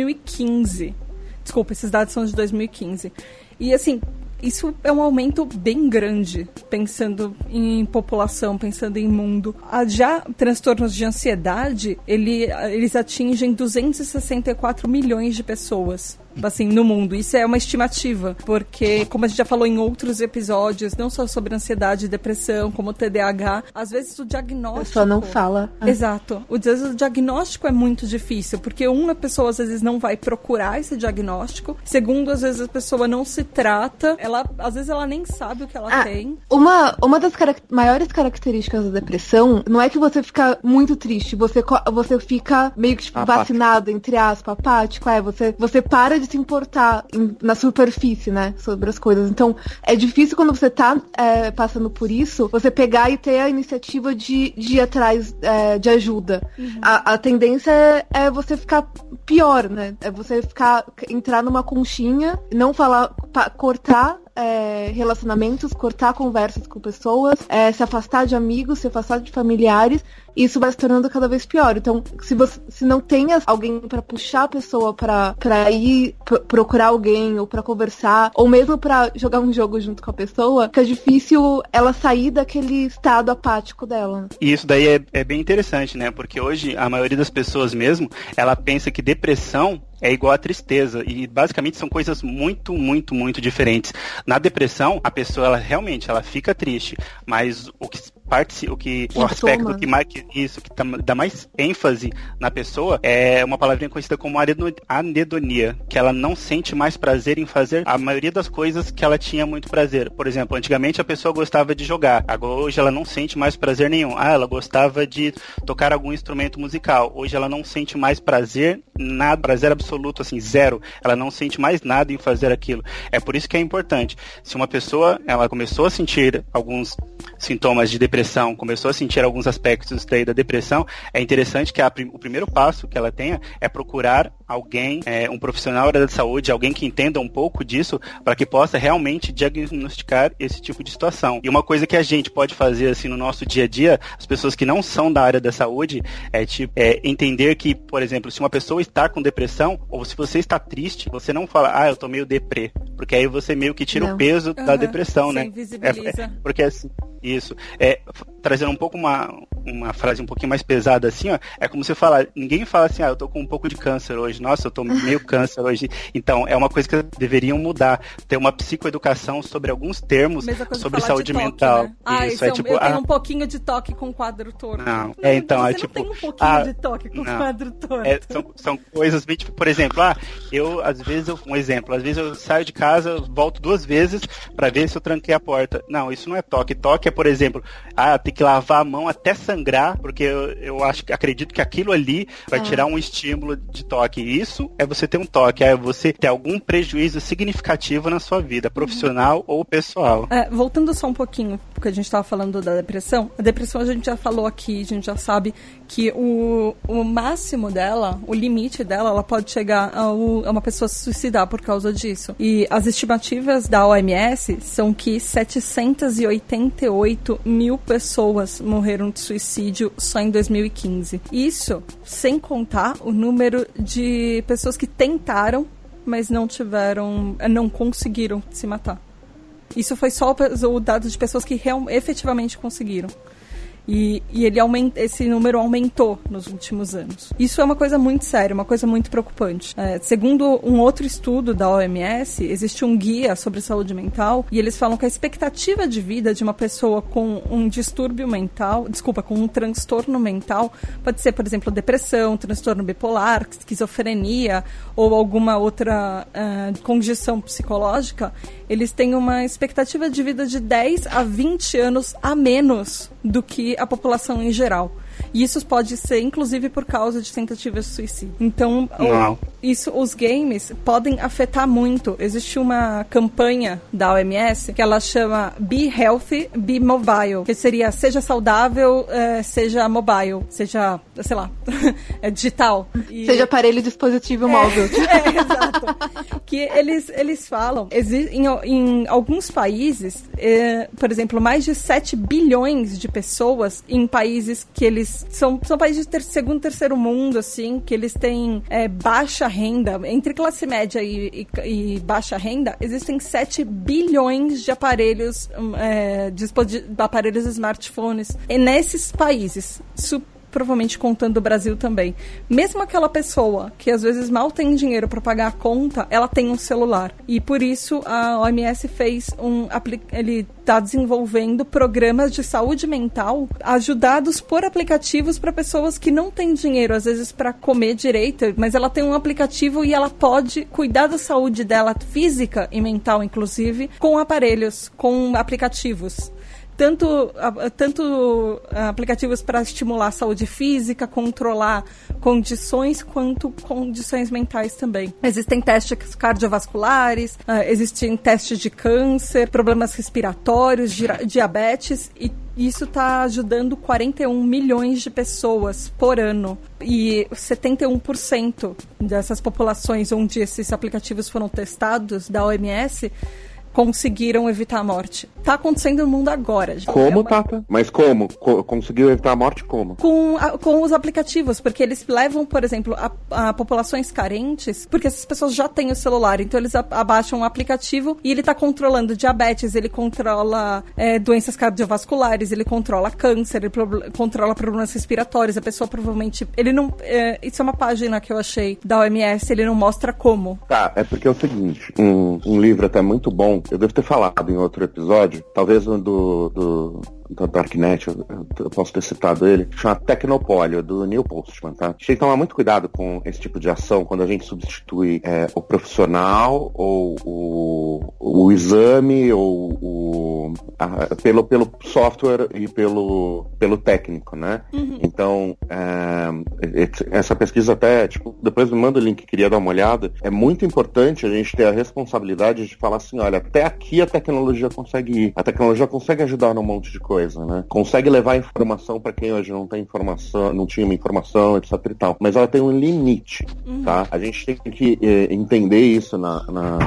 Desculpa, esses dados são de 2015. E assim, isso é um aumento bem grande, pensando em população, pensando em mundo. Ah, já transtornos de ansiedade, ele, eles atingem 264 milhões de pessoas assim, no mundo. Isso é uma estimativa, porque, como a gente já falou em outros episódios, não só sobre ansiedade e depressão, como TDAH, às vezes o diagnóstico. A pessoa não fala. Exato. O, o diagnóstico é muito difícil, porque uma pessoa às vezes não vai procurar esse diagnóstico, segundo, às vezes a pessoa não se trata, ela, às vezes ela nem sabe o que ela ah, tem. Uma, uma das carac maiores características da depressão não é que você fica muito triste, você, você fica meio que tipo, vacinado, entre aspas, apático, é, você, você para de se importar em, na superfície, né? Sobre as coisas. Então, é difícil quando você tá é, passando por isso, você pegar e ter a iniciativa de, de ir atrás é, de ajuda. Uhum. A, a, tendência é, é, você ficar pior, né? É você ficar, entrar numa conchinha, não falar, pa, cortar é, relacionamentos, cortar conversas com pessoas, é, se afastar de amigos, se afastar de familiares, e isso vai se tornando cada vez pior. Então, se você se não tem alguém para puxar a pessoa para ir procurar alguém ou para conversar, ou mesmo para jogar um jogo junto com a pessoa, fica difícil ela sair daquele estado apático dela. E isso daí é, é bem interessante, né? Porque hoje a maioria das pessoas mesmo, ela pensa que depressão é igual a tristeza e basicamente são coisas muito, muito, muito diferentes. Na depressão, a pessoa ela realmente ela fica triste, mas o que parte, o que o aspecto que mais isso que dá mais ênfase na pessoa é uma palavrinha conhecida como anedonia, que ela não sente mais prazer em fazer a maioria das coisas que ela tinha muito prazer. Por exemplo, antigamente a pessoa gostava de jogar, agora hoje ela não sente mais prazer nenhum. Ah, ela gostava de tocar algum instrumento musical, hoje ela não sente mais prazer, nada, prazer absoluto assim, zero. Ela não sente mais nada em fazer aquilo. É por isso que é importante. Se uma pessoa ela começou a sentir alguns sintomas de depressão, começou a sentir alguns aspectos daí da depressão, é interessante que a, o primeiro passo que ela tenha é procurar alguém, é, um profissional da saúde, alguém que entenda um pouco disso, para que possa realmente diagnosticar esse tipo de situação. E uma coisa que a gente pode fazer assim no nosso dia a dia, as pessoas que não são da área da saúde, é, tipo, é entender que, por exemplo, se uma pessoa está com depressão, ou se você está triste, você não fala, ah, eu tô meio deprê, porque aí você meio que tira não. o peso uhum. da depressão, né? É, é, porque assim, isso. É, trazendo um pouco uma, uma frase um pouquinho mais pesada assim, ó, é como você falar, ninguém fala assim, ah, eu tô com um pouco de câncer hoje, nossa, eu tô meio câncer hoje. Então, é uma coisa que deveriam mudar, ter uma psicoeducação sobre alguns termos sobre saúde toque, mental. Né? Ah, isso, é, é tipo, eu tenho ah, um pouquinho de toque com quadro torto. Não, é, então, você é tipo... Não tem um pouquinho ah, de toque com não, quadro torto. É, são, são coisas bem, tipo, por exemplo, ah, eu, às vezes, eu, um exemplo, às vezes eu saio de casa, volto duas vezes para ver se eu tranquei a porta. Não, isso não é toque. Toque é, por exemplo, ah, tem que lavar a mão até sangrar, porque eu, eu acho acredito que aquilo ali vai ah. tirar um estímulo de toque. Isso é você ter um toque, é você ter algum prejuízo significativo na sua vida, profissional uhum. ou pessoal. É, voltando só um pouquinho, porque a gente estava falando da depressão. A depressão a gente já falou aqui, a gente já sabe que o, o máximo dela, o limite dela, ela pode chegar a, a uma pessoa se suicidar por causa disso. E as estimativas da OMS são que 788 mil pessoas morreram de suicídio só em 2015. Isso sem contar o número de pessoas que tentaram, mas não tiveram, não conseguiram se matar. Isso foi só o dado de pessoas que real, efetivamente conseguiram. E, e ele aumenta, esse número aumentou nos últimos anos. Isso é uma coisa muito séria, uma coisa muito preocupante. É, segundo um outro estudo da OMS, existe um guia sobre saúde mental e eles falam que a expectativa de vida de uma pessoa com um distúrbio mental, desculpa, com um transtorno mental, pode ser, por exemplo, depressão, transtorno bipolar, esquizofrenia ou alguma outra uh, condição psicológica, eles têm uma expectativa de vida de 10 a 20 anos a menos do que a população em geral. E isso pode ser, inclusive, por causa de tentativas de suicídio. Então, o, isso, os games podem afetar muito. Existe uma campanha da OMS que ela chama Be Healthy, Be Mobile, que seria seja saudável, é, seja mobile, seja, sei lá, é digital. E... Seja aparelho dispositivo é, móvel. É, exato. que eles, eles falam, em, em alguns países, é, por exemplo, mais de 7 bilhões de pessoas em países que eles são, são países de ter, segundo, terceiro mundo, assim, que eles têm é, baixa renda, entre classe média e, e, e, baixa renda, existem 7 bilhões de aparelhos, hum, é, de, aparelhos smartphones. E nesses países, provavelmente contando o Brasil também. Mesmo aquela pessoa que às vezes mal tem dinheiro para pagar a conta, ela tem um celular. E por isso a OMS fez um ele está desenvolvendo programas de saúde mental ajudados por aplicativos para pessoas que não têm dinheiro às vezes para comer direito, mas ela tem um aplicativo e ela pode cuidar da saúde dela física e mental inclusive com aparelhos, com aplicativos tanto, tanto aplicativos para estimular a saúde física, controlar condições, quanto condições mentais também. Existem testes cardiovasculares, uh, existem testes de câncer, problemas respiratórios, diabetes e isso está ajudando 41 milhões de pessoas por ano. E 71% dessas populações onde esses aplicativos foram testados da OMS conseguiram evitar a morte. Tá acontecendo no mundo agora. Já. Como, é uma... Tata? Mas como? Co conseguiu evitar a morte como? Com, a, com os aplicativos, porque eles levam, por exemplo, a, a, populações carentes, porque essas pessoas já têm o celular, então eles abaixam o aplicativo e ele tá controlando diabetes, ele controla é, doenças cardiovasculares, ele controla câncer, ele pro controla problemas respiratórios, a pessoa provavelmente... Ele não... É, isso é uma página que eu achei da OMS, ele não mostra como. Tá, é porque é o seguinte, um, um livro até muito bom eu devo ter falado em outro episódio, talvez no do, do da Darknet, eu, eu, posso ter citado ele, chama Tecnopólio, do Neil Postman, tá? A gente tem que tomar muito cuidado com esse tipo de ação quando a gente substitui é, o profissional ou o, o exame ou o, a, pelo, pelo software e pelo, pelo técnico, né? Uhum. Então, é, essa pesquisa até, tipo, depois me manda o link, queria dar uma olhada. É muito importante a gente ter a responsabilidade de falar assim, olha, até aqui a tecnologia consegue ir. A tecnologia consegue ajudar num monte de coisa coisa, né? Consegue levar informação para quem hoje não tem informação, não tinha uma informação, etc e tal. Mas ela tem um limite, uhum. tá? A gente tem que eh, entender isso na, na,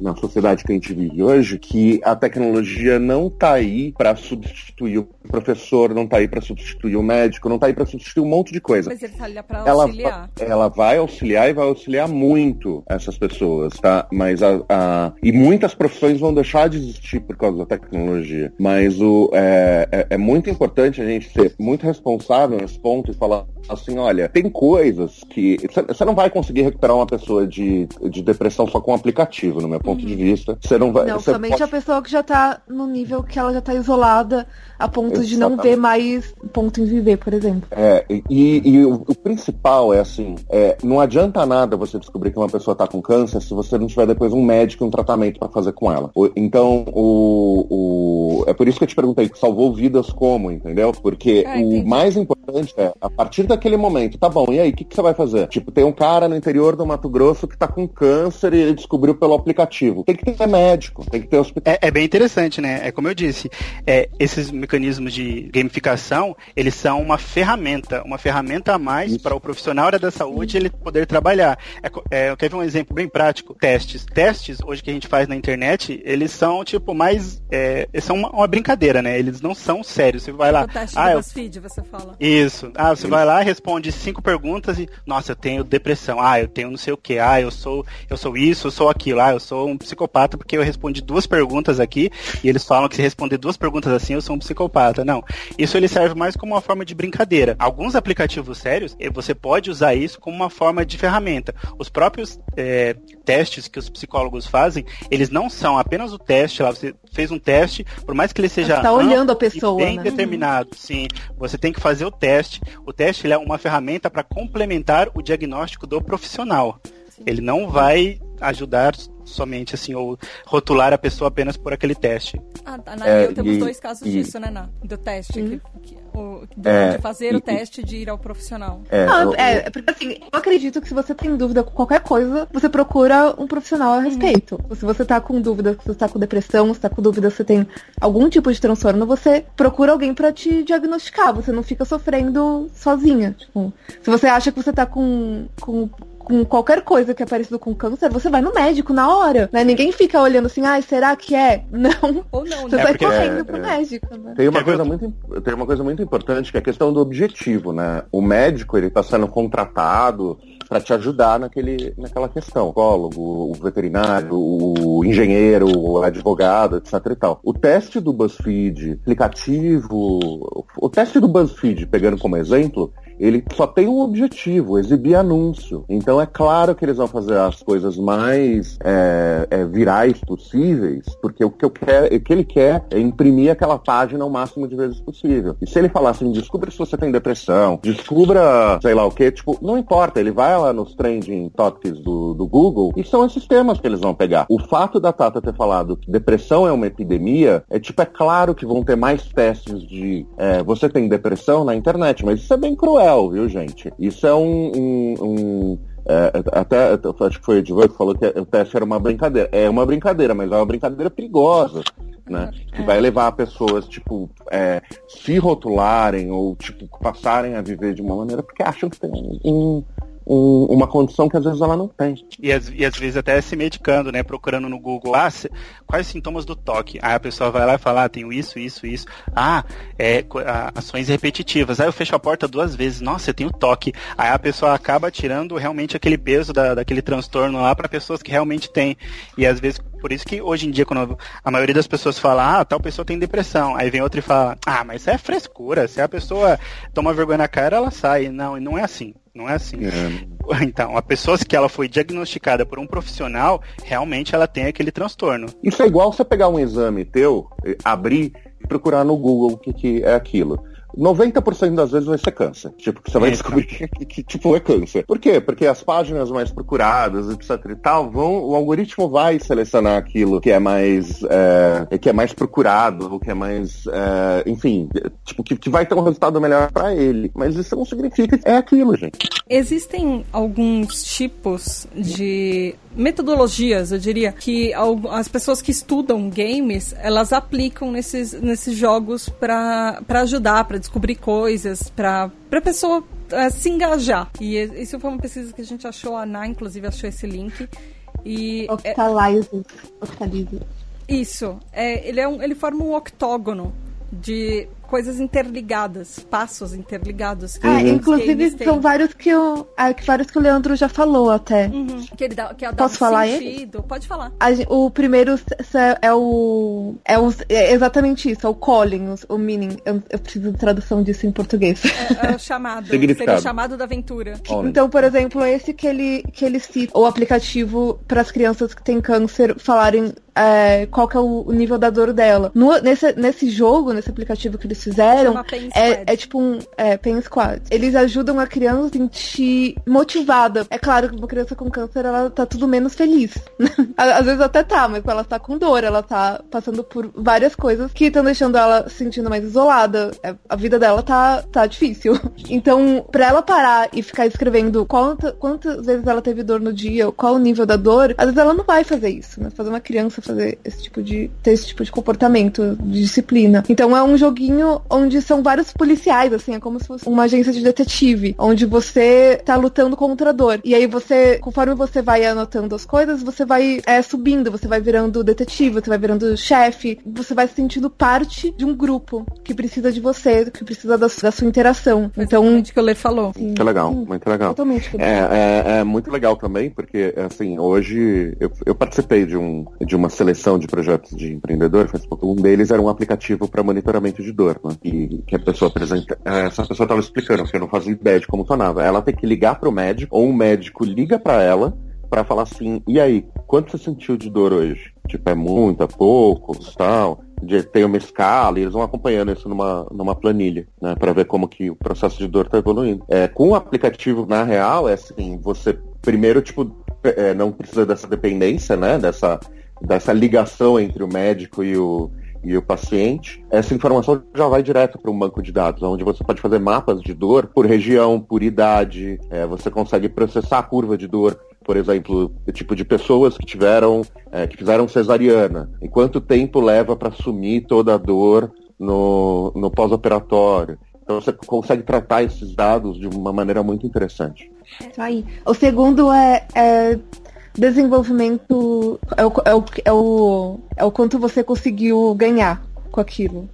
na, sociedade que a gente vive hoje, que a tecnologia não tá aí para substituir o professor, não tá aí para substituir o médico, não tá aí para substituir um monte de coisa. Mas ele tá ali pra auxiliar. Ela, ela vai auxiliar e vai auxiliar muito essas pessoas, tá? Mas a, a, e muitas profissões vão deixar de existir por causa da tecnologia. Mas o é, é, é, é, muito importante a gente ser muito responsável nesse ponto e falar assim, olha, tem coisas que você não vai conseguir recuperar uma pessoa de, de depressão só com um aplicativo, no meu ponto uhum. de vista. Você não vai. Não, somente pode... a pessoa que já tá no nível que ela já tá isolada a ponto Exatamente. de não ver mais ponto em viver, por exemplo. É, e, e o, o, principal é assim, é, não adianta nada você descobrir que uma pessoa tá com câncer se você não tiver depois um médico e um tratamento para fazer com ela. Então, o, o, é por isso que eu te perguntei, salvou vidas como, entendeu? Porque ah, o mais importante é, a partir daquele momento, tá bom, e aí, o que, que você vai fazer? Tipo, tem um cara no interior do Mato Grosso que tá com câncer e ele descobriu pelo aplicativo. Tem que ter médico, tem que ter hospital. É, é bem interessante, né? É como eu disse, é, esses mecanismos de gamificação, eles são uma ferramenta, uma ferramenta a mais para o profissional da saúde ele poder trabalhar. É, é, eu quero ver um exemplo bem prático. Testes. Testes, hoje que a gente faz na internet, eles são, tipo, mais... É, são uma, uma, brincadeira, né? Eles não são sérios. Você vai lá... O teste ah, do BuzzFeed, eu... você fala. Isso. Ah, você Isso. vai lá, responde cinco perguntas e, nossa, eu tenho depressão. Ah, eu tenho não sei o que. Ah, eu sou, eu sou isso, eu sou aquilo. Ah, eu sou um psicopata porque eu respondi duas perguntas aqui e eles falam que se responder duas perguntas assim, eu sou um psicopata. Não. Isso ele serve mais como uma forma de brincadeira. Alguns aplicativos sérios, eh, você pode usar isso como uma forma de ferramenta. Os próprios é, testes que os psicólogos fazem, eles não são apenas o teste lá. Você fez um teste, por mais que ele seja está olhando a pessoa, bem né? determinado, sim. Você tem que fazer o teste. O teste é uma ferramenta para complementar o diagnóstico do profissional. Ele não vai ajudar somente assim, ou rotular a pessoa apenas por aquele teste. Ah, tá. Na é, temos e, dois casos e... disso, né, Ná? Do teste. Que, que O, é, de fazer e, o teste de ir ao profissional. É, Não, é, porque assim, eu acredito que se você tem dúvida com qualquer coisa, você procura um profissional a uhum. respeito. Uhum. Se você tá com dúvida, se você tá com depressão, se tá com dúvida se você tem algum tipo de transtorno, você procura alguém para te diagnosticar. Você não fica sofrendo sozinha. Tipo, se você acha que você tá com, com com qualquer coisa que é parecido com câncer, você vai no médico na hora, né? Ninguém fica olhando assim, ai, ah, será que é? Não. Ou não, Você né? vai correndo é, pro é. médico, né? Tem uma, coisa muito, tem uma coisa muito importante que é a questão do objetivo, né? O médico, ele tá sendo contratado para te ajudar naquele, naquela questão. O psicólogo, o veterinário, o engenheiro, o advogado, etc e tal. O teste do BuzzFeed aplicativo, o teste do BuzzFeed, pegando como exemplo, ele só tem um objetivo, exibir anúncio. Então é claro que eles vão fazer as coisas mais é, é, virais possíveis, porque o que, eu o que ele quer é imprimir aquela página o máximo de vezes possível. E se ele falar assim, descubra se você tem depressão, descubra, sei lá o que, tipo, não importa, ele vai lá nos trending topics do, do Google e são esses temas que eles vão pegar. O fato da Tata ter falado que depressão é uma epidemia, é tipo, é claro que vão ter mais testes de é, você tem depressão na internet, mas isso é bem cruel viu, gente? Isso é um. um, um é, até acho que foi o Edivan que falou que o teste era uma brincadeira. É uma brincadeira, mas é uma brincadeira perigosa. Né? Que vai levar pessoas, tipo, é, se rotularem ou, tipo, passarem a viver de uma maneira porque acham que tem um, um, uma condição que às vezes ela não tem. E, as, e às vezes até se medicando, né? Procurando no Google, ah, se, quais sintomas do toque? Aí a pessoa vai lá e fala, ah, tenho isso, isso, isso. Ah, é, ações repetitivas. Aí eu fecho a porta duas vezes, nossa, eu tenho toque. Aí a pessoa acaba tirando realmente aquele peso da, daquele transtorno lá para pessoas que realmente têm. E às vezes por isso que hoje em dia, quando a maioria das pessoas fala, ah, tal pessoa tem depressão, aí vem outra e fala, ah, mas isso é frescura. Se a pessoa toma vergonha na cara, ela sai. Não, não é assim. Não é assim. É. Então, a pessoa que ela foi diagnosticada por um profissional, realmente ela tem aquele transtorno. Isso é igual você pegar um exame teu, abrir e procurar no Google o que, que é aquilo. 90% das vezes vai ser câncer. Tipo, que você vai é, descobrir que, que, que, tipo, é câncer. Por quê? Porque as páginas mais procuradas, etc e tal, vão, o algoritmo vai selecionar aquilo que é mais, é, que é mais procurado, o que é mais, é, enfim, tipo, que, que vai ter um resultado melhor para ele. Mas isso não significa que é aquilo, gente. Existem alguns tipos de metodologias, eu diria, que as pessoas que estudam games, elas aplicam nesses, nesses jogos para ajudar, para descobrir coisas, para a pessoa uh, se engajar. E isso foi uma pesquisa que a gente achou, a Ana, inclusive, achou esse link. E Octalize. É... Octalize. Isso. É, ele, é um, ele forma um octógono de coisas interligadas, passos interligados. Ah, inclusive são vários que o, ah, que vários que o Leandro já falou até. Uhum. Que ele dá, que dá Posso um falar sentido. Ele? Pode falar. A, o primeiro é o é, o, é exatamente isso, é o calling, o, o meaning. Eu, eu, preciso de tradução disso em português. É, é o chamado. Seria o chamado da aventura. Então, por exemplo, esse que ele que ele cita, o aplicativo para as crianças que têm câncer falarem é, qual que é o, nível da dor dela. No, nesse, nesse jogo, nesse aplicativo que eles fizeram, é, é, tipo um é, Pain Squad. Eles ajudam a criança a se sentir motivada. É claro que uma criança com câncer, ela tá tudo menos feliz. Às vezes até tá, mas ela tá com dor, ela tá passando por várias coisas que estão deixando ela se sentindo mais isolada. É, a vida dela tá, tá difícil. Então, pra ela parar e ficar escrevendo quanta, quantas vezes ela teve dor no dia, qual o nível da dor, às vezes ela não vai fazer isso, né? Fazer uma criança fazer esse tipo de ter esse tipo de comportamento, de disciplina. Então é um joguinho onde são vários policiais, assim, é como se fosse uma agência de detetive, onde você tá lutando contra a dor. E aí você, conforme você vai anotando as coisas, você vai é, subindo, você vai virando detetive, você vai virando chefe, você vai se sentindo parte de um grupo que precisa de você, que precisa da, da sua interação. Foi então, que o Lê falou. Sim, muito legal, sim, muito legal. Totalmente. É, é, é, muito legal também, porque assim, hoje eu, eu participei de, um, de uma seleção de projetos de empreendedor, faz pouco. Um deles era um aplicativo para monitoramento de dor, né? E que a pessoa apresenta. É, essa pessoa estava explicando, porque eu não fazia ideia de como funcionava. Ela tem que ligar para o médico, ou um médico liga para ela para falar assim, e aí, quanto você sentiu de dor hoje? Tipo, é muito, é pouco, tal. Tem uma escala e eles vão acompanhando isso numa, numa planilha, né? Para ver como que o processo de dor está evoluindo. É, com o aplicativo, na real, é assim, você primeiro, tipo, é, não precisa dessa dependência, né? Dessa dessa ligação entre o médico e o, e o paciente, essa informação já vai direto para um banco de dados, onde você pode fazer mapas de dor por região, por idade, é, você consegue processar a curva de dor por exemplo, o tipo de pessoas que tiveram, é, que fizeram cesariana, e quanto tempo leva para assumir toda a dor no, no pós-operatório. Então você consegue tratar esses dados de uma maneira muito interessante. Isso aí. O segundo é, é desenvolvimento, é o, é, o, é, o, é o quanto você conseguiu ganhar com aquilo.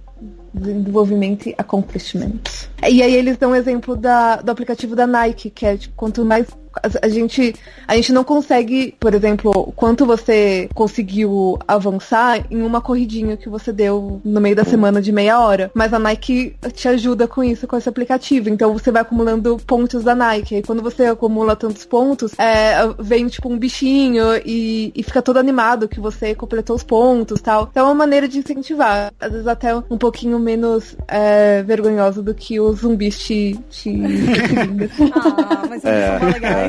Desenvolvimento e accomplishment. E aí eles dão um exemplo da, do aplicativo da Nike, que é tipo, quanto mais a gente, a gente não consegue, por exemplo, quanto você conseguiu avançar em uma corridinha que você deu no meio da semana de meia hora. Mas a Nike te ajuda com isso, com esse aplicativo. Então você vai acumulando pontos da Nike. E quando você acumula tantos pontos, é, vem tipo um bichinho e, e fica todo animado que você completou os pontos tal. Então é uma maneira de incentivar. Às vezes até um pouquinho menos é, vergonhoso do que os zumbis te, te Ah, mas é, são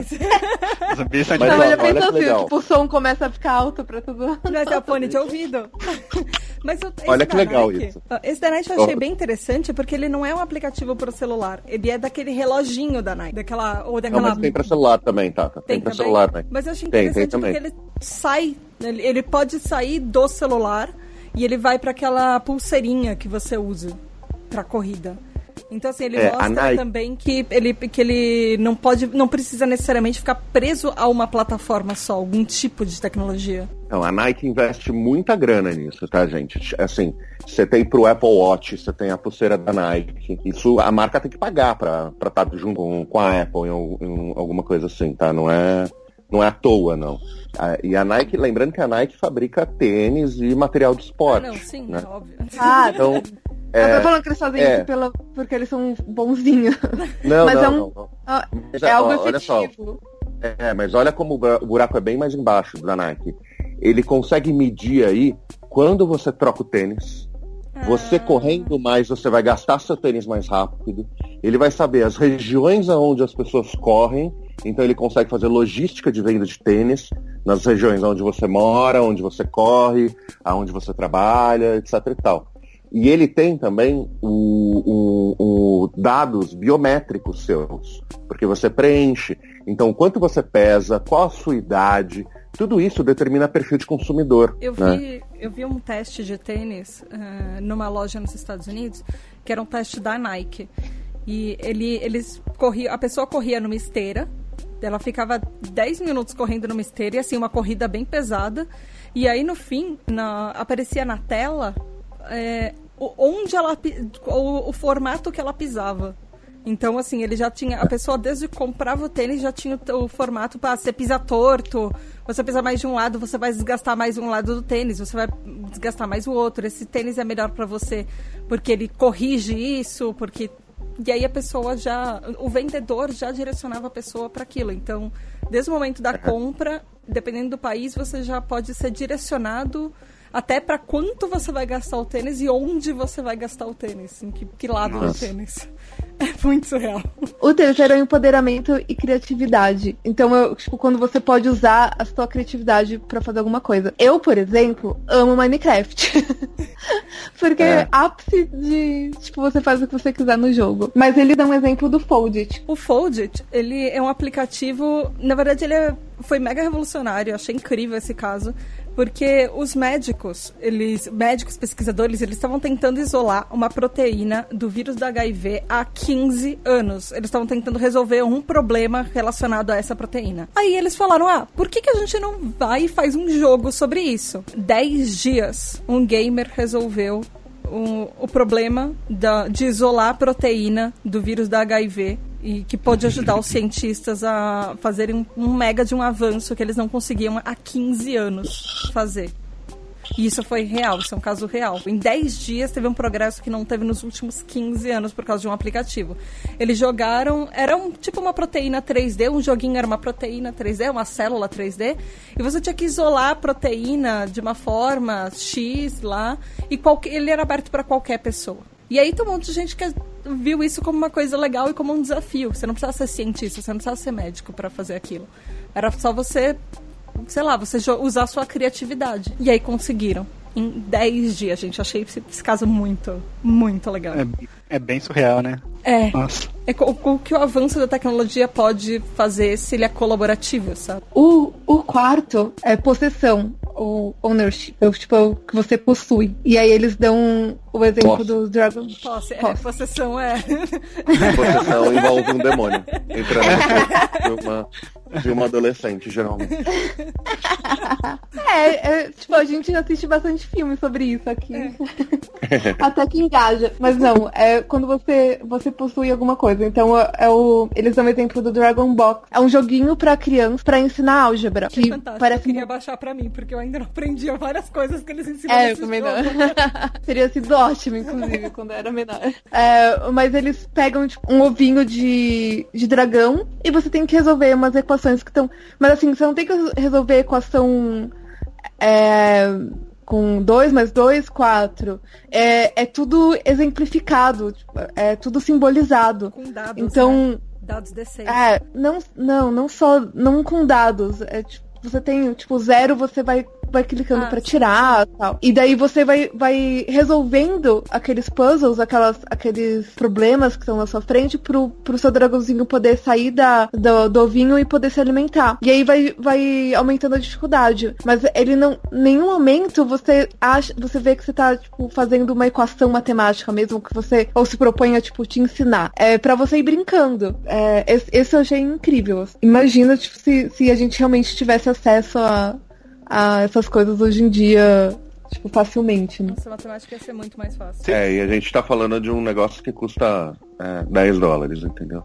Zumbis são Mas, olha, pensa assim, tipo, o som começa a ficar alto pra tudo. Vai ter fone de ouvido. Mas olha que legal Nike, isso. Esse da Nike eu achei oh. bem interessante porque ele não é um aplicativo pro celular. Ele é daquele reloginho da Nike. Daquela, ou daquela... Não, mas tem pra celular também, tá? Tem, tem pra também? celular, né? Mas eu achei interessante tem, tem porque ele sai, ele, ele pode sair do celular e ele vai para aquela pulseirinha que você usa pra corrida. Então, assim, ele é, mostra Nike... também que ele, que ele não pode, não precisa necessariamente ficar preso a uma plataforma só, algum tipo de tecnologia. Não, a Nike investe muita grana nisso, tá, gente? Assim, você tem pro Apple Watch, você tem a pulseira da Nike. Isso a marca tem que pagar pra estar tá junto com, com a Apple em, em, alguma coisa assim, tá? Não é, não é à toa, não. E a Nike, lembrando que a Nike fabrica tênis e material de esporte. Ah, não, sim, né? óbvio. Ah, então, é, eu tô falando que eles fazem é. isso pela, porque eles são bonzinhos. Não, mas não, é, um, não, não. é, é algo ó, efetivo. É, mas olha como o buraco é bem mais embaixo da Nike. Ele consegue medir aí quando você troca o tênis. Você ah. correndo mais, você vai gastar seu tênis mais rápido. Ele vai saber as regiões onde as pessoas correm. Então ele consegue fazer logística de venda de tênis nas regiões onde você mora, onde você corre, aonde você trabalha, etc e tal. E ele tem também o, o, o, dados biométricos seus, porque você preenche. Então, quanto você pesa, qual a sua idade, tudo isso determina perfil de consumidor. Eu, né? vi, eu vi um teste de tênis uh, numa loja nos Estados Unidos, que era um teste da Nike. E ele, eles corriam, a pessoa corria numa esteira, ela ficava 10 minutos correndo numa esteira, e assim, uma corrida bem pesada. E aí, no fim, na, aparecia na tela é, onde ela o, o, formato que ela pisava. Então, assim, ele já tinha. A pessoa, desde que comprava o tênis, já tinha o, o formato para você pisa torto, você pisa mais de um lado, você vai desgastar mais um lado do tênis, você vai desgastar mais o outro. Esse tênis é melhor para você porque ele corrige isso, porque. E aí a pessoa já. O vendedor já direcionava a pessoa para aquilo. Então, desde o momento da compra, dependendo do país, você já pode ser direcionado até para quanto você vai gastar o tênis e onde você vai gastar o tênis, em que, que lado Nossa. do tênis. É muito surreal. O terceiro é o empoderamento e criatividade. Então, eu, tipo, quando você pode usar a sua criatividade para fazer alguma coisa. Eu, por exemplo, amo Minecraft. Porque é. ápice de, tipo, você faz o que você quiser no jogo. Mas ele dá um exemplo do Foldit. O Foldit, ele é um aplicativo, na verdade ele é, foi mega revolucionário, eu achei incrível esse caso, porque os médicos, eles, médicos pesquisadores, eles estavam tentando isolar uma proteína do vírus da HIV há 15 anos. Eles estavam tentando resolver um problema relacionado a essa proteína. Aí eles falaram: "Ah, por que que a gente não vai e faz um jogo sobre isso?" 10 dias, um gamer resolveu o, o problema da, de isolar a proteína do vírus da HIV e que pode ajudar os cientistas a fazerem um, um mega de um avanço que eles não conseguiam há 15 anos fazer. E isso foi real, isso é um caso real. Em 10 dias teve um progresso que não teve nos últimos 15 anos por causa de um aplicativo. Eles jogaram, era um, tipo uma proteína 3D, um joguinho era uma proteína 3D, uma célula 3D, e você tinha que isolar a proteína de uma forma X lá, e qualquer, ele era aberto para qualquer pessoa. E aí tem um monte de gente que viu isso como uma coisa legal e como um desafio. Você não precisava ser cientista, você não precisava ser médico para fazer aquilo. Era só você, sei lá, você usar a sua criatividade. E aí conseguiram. em 10 dias, gente. Achei esse, esse caso muito, muito legal. É, é bem surreal, né? É. Nossa. É o, o que o avanço da tecnologia pode fazer se ele é colaborativo, sabe? O, o quarto é possessão, o ownership, é o tipo o que você possui. E aí eles dão o exemplo Posse. do Dragon. Posse, é, Posse. possessão é. Possessão envolve um demônio corpo de uma, de uma adolescente, geralmente. É, é, tipo, a gente assiste bastante filme sobre isso aqui. Até que engaja. Mas não, é quando você, você possui alguma coisa. Então, é, é o, eles dão o exemplo do Dragon Box. É um joguinho pra criança, pra ensinar álgebra. Achei Que fantástico. Eu parece queria baixar pra mim, porque eu ainda não aprendi várias coisas que eles ensinam É, eu também jogo. não. Teria sido ótimo, inclusive, quando eu era menor. É, mas eles pegam tipo, um ovinho de, de dragão e você tem que resolver umas equações que estão. Mas assim, você não tem que resolver a equação é, com 2 mais 2, 4. É, é tudo exemplificado, é tudo simbolizado. Com dados. né? Então, Dados D6. é, não, não, não só, não com dados. É, tipo, você tem, tipo, zero, você vai, vai clicando Ah, pra sim. tirar e tal. E daí você vai, vai resolvendo aqueles puzzles, aquelas, aqueles problemas que estão na sua frente pro, pro seu dragãozinho poder sair da, do, do ovinho e poder se alimentar. E aí vai, vai aumentando a dificuldade. Mas ele não, em nenhum momento você acha, você vê que você tá, tipo, fazendo uma equação matemática mesmo que você, ou se propõe a, tipo, te ensinar. É pra você ir brincando. É, esse, esse eu achei incrível. Imagina, tipo, se, se a gente realmente tivesse acesso a, a essas coisas hoje em dia, tipo, facilmente, né? Nossa, matemática ia ser muito mais fácil. É, e a gente tá falando de um negócio que custa é, 10 dólares, entendeu?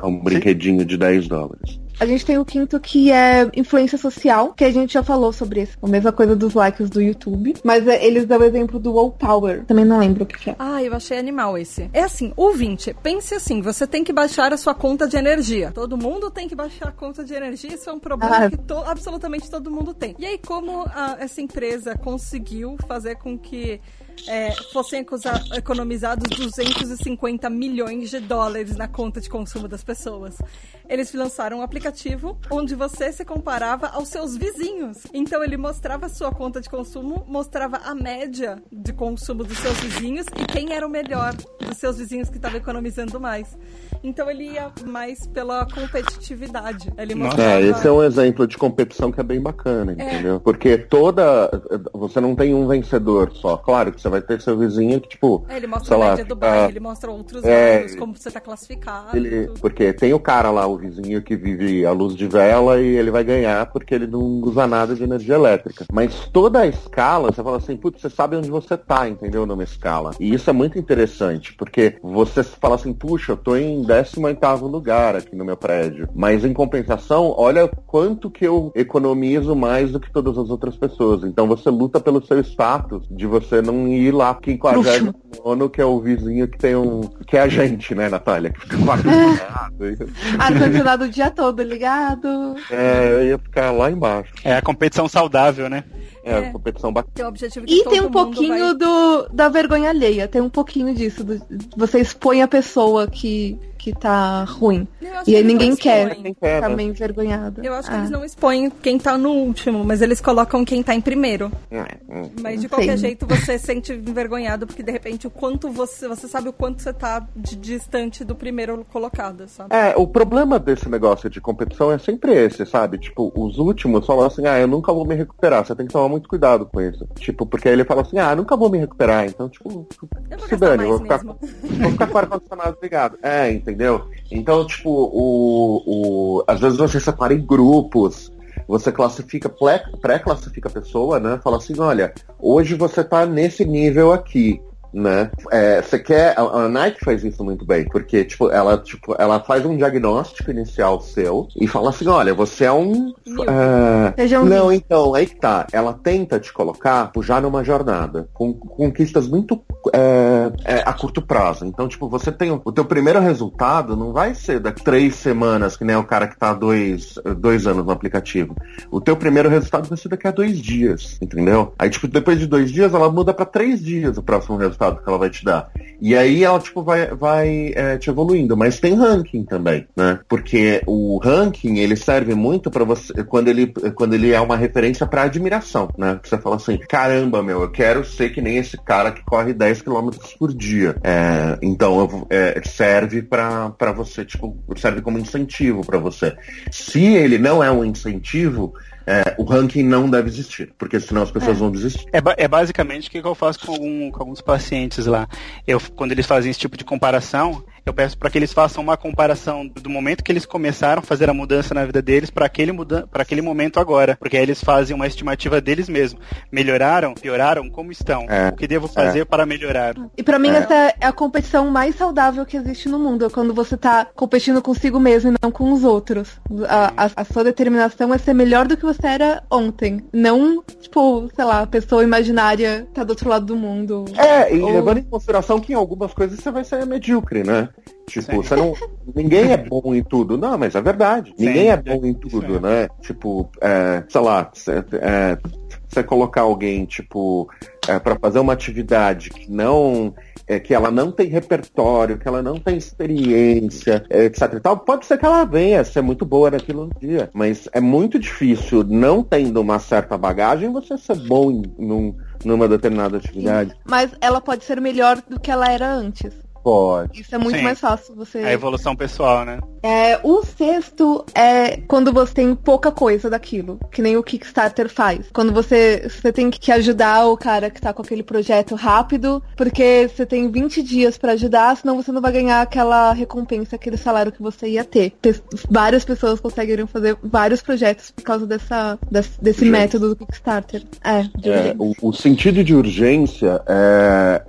É um brinquedinho de 10 dólares. A gente tem o quinto que é influência social, que a gente já falou sobre isso. A mesma coisa dos likes do YouTube. Mas é, eles dão o exemplo do Wall Power. Também não lembro o que, que é. Ah, eu achei animal esse. É assim, ouvinte, pense assim, você tem que baixar a sua conta de energia. Todo mundo tem que baixar a conta de energia, isso é um problema Ah. que to- absolutamente todo mundo tem. E aí, como a- essa empresa conseguiu fazer com que é, fossem economizados 250 milhões de dólares na conta de consumo das pessoas. Eles lançaram um aplicativo onde você se comparava aos seus vizinhos. Então ele mostrava a sua conta de consumo, mostrava a média de consumo dos seus vizinhos e quem era o melhor dos seus vizinhos que estava economizando mais. Então ele ia mais pela competitividade. Ele mostrava... É, esse é um exemplo de competição que é bem bacana, entendeu? Porque toda. Você não tem um vencedor só. Claro que você vai ter seu vizinho que, tipo. É, ele mostra sei a lá, média do bairro, ele mostra outros É, como você está classificado. Ele, porque tem o cara lá, o vizinho que vive à luz de vela e ele vai ganhar porque ele não usa nada de energia elétrica. Mas toda a escala, você fala assim, putz, você sabe onde você tá, entendeu? Numa escala. E isso é muito interessante, porque você fala assim, puxa, eu tô em 18º lugar aqui no meu prédio. Mas em compensação, olha quanto que eu economizo mais do que todas as outras pessoas. Então você luta pelo seu status de você não ir lá pro 59 que é o vizinho que tem um. que é a gente, né, Natália? Que fica com a Ar-condicionado o dia todo ligado. É, eu ia ficar lá embaixo. É a competição saudável, né? É, É. competição bacana. Tem o objetivo que E todo tem um mundo pouquinho vai- do, da vergonha alheia. Tem um pouquinho disso. do- você expõe a pessoa que, que tá ruim. E que aí ninguém quer. Quem quer, ficar né? meio envergonhada. Eu acho que Ah. eles não expõem quem tá no último, mas eles colocam quem tá em primeiro. Hum, Mas de qualquer sei. jeito você se sente envergonhado porque de repente o quanto você. Você sabe o quanto você tá de distante do primeiro colocado, sabe? É, o problema desse negócio de competição é sempre esse, sabe? Tipo, os últimos falam assim, ah, eu nunca vou me recuperar, você tem que tomar muito cuidado com isso. Tipo, porque aí ele fala assim, ah, nunca vou me recuperar, então, tipo, vou se dane, vou ficar, mesmo. vou ficar com o ar-condicionado ligado. É, entendeu? Então, tipo, o, o, às vezes você separa em grupos, você classifica, pré- pré-classifica a pessoa, né? Fala assim, olha, hoje você tá nesse nível aqui. Né? É, você quer. A, a Nike faz isso muito bem, porque tipo, ela, tipo, ela faz um diagnóstico inicial seu e fala assim, olha, você é um. Um não, então, aí que tá. Ela tenta te colocar já numa jornada, com conquistas muito é, é, a curto prazo. Então, tipo, você tem o, o teu primeiro resultado não vai ser daqui três semanas, que nem o cara que tá há dois, dois anos no aplicativo. O teu primeiro resultado vai ser daqui a dois dias, entendeu? Aí, tipo, depois de dois dias, ela muda pra três dias o próximo resultado. Resultado que ela vai te dar. E aí ela, tipo, vai, vai é, te evoluindo. Mas tem ranking também, né? Porque o ranking, ele serve muito para você, quando ele, quando ele é uma referência para admiração, né? Você fala assim, caramba, meu, eu quero ser que nem esse cara que corre 10 km por dia. É, então, é, serve para você, tipo, serve como incentivo para você. Se ele não é um incentivo, é, o ranking não deve existir, porque senão as pessoas é. vão desistir. É, é basicamente o que eu faço com, algum, com, alguns pacientes lá. Eu, quando eles fazem esse tipo de comparação, eu peço para que eles façam uma comparação do momento que eles começaram a fazer a mudança na vida deles para aquele, muda aquele momento agora. Porque aí eles fazem uma estimativa deles mesmos. Melhoraram? Pioraram? Como estão? É, o que devo fazer é. para melhorar? E para mim é. essa é a competição mais saudável que existe no mundo. É quando você tá competindo consigo mesmo e não com os outros. A, a, a sua determinação é ser melhor do que você era ontem. Não, tipo, sei lá, a pessoa imaginária tá do outro lado do mundo. É, e ou... levando em consideração que em algumas coisas você vai ser medíocre, né? Tipo, você não. Ninguém é bom em tudo. Não, mas é verdade. Sim, ninguém é bom em tudo, né? Tipo, é, sei lá, você, é, você colocar alguém, tipo, é, para fazer uma atividade que não. É, que ela não tem repertório, que ela não tem experiência, etc e tal, pode ser que ela venha ser muito boa naquilo no dia. Mas é muito difícil, não tendo uma certa bagagem, você ser bom em, num, numa determinada atividade. Sim, mas ela pode ser melhor do que ela era antes. Pode. Isso é muito Sim. mais fácil você. A evolução pessoal, né? É, o sexto é quando você tem pouca coisa daquilo, que nem o Kickstarter faz. Quando você, você tem que ajudar o cara que tá com aquele projeto rápido, porque você tem 20 dias para ajudar, senão você não vai ganhar aquela recompensa, aquele salário que você ia ter. Várias pessoas conseguiram fazer vários projetos por causa dessa, desse, desse método do Kickstarter. É, é o, o, sentido de urgência é,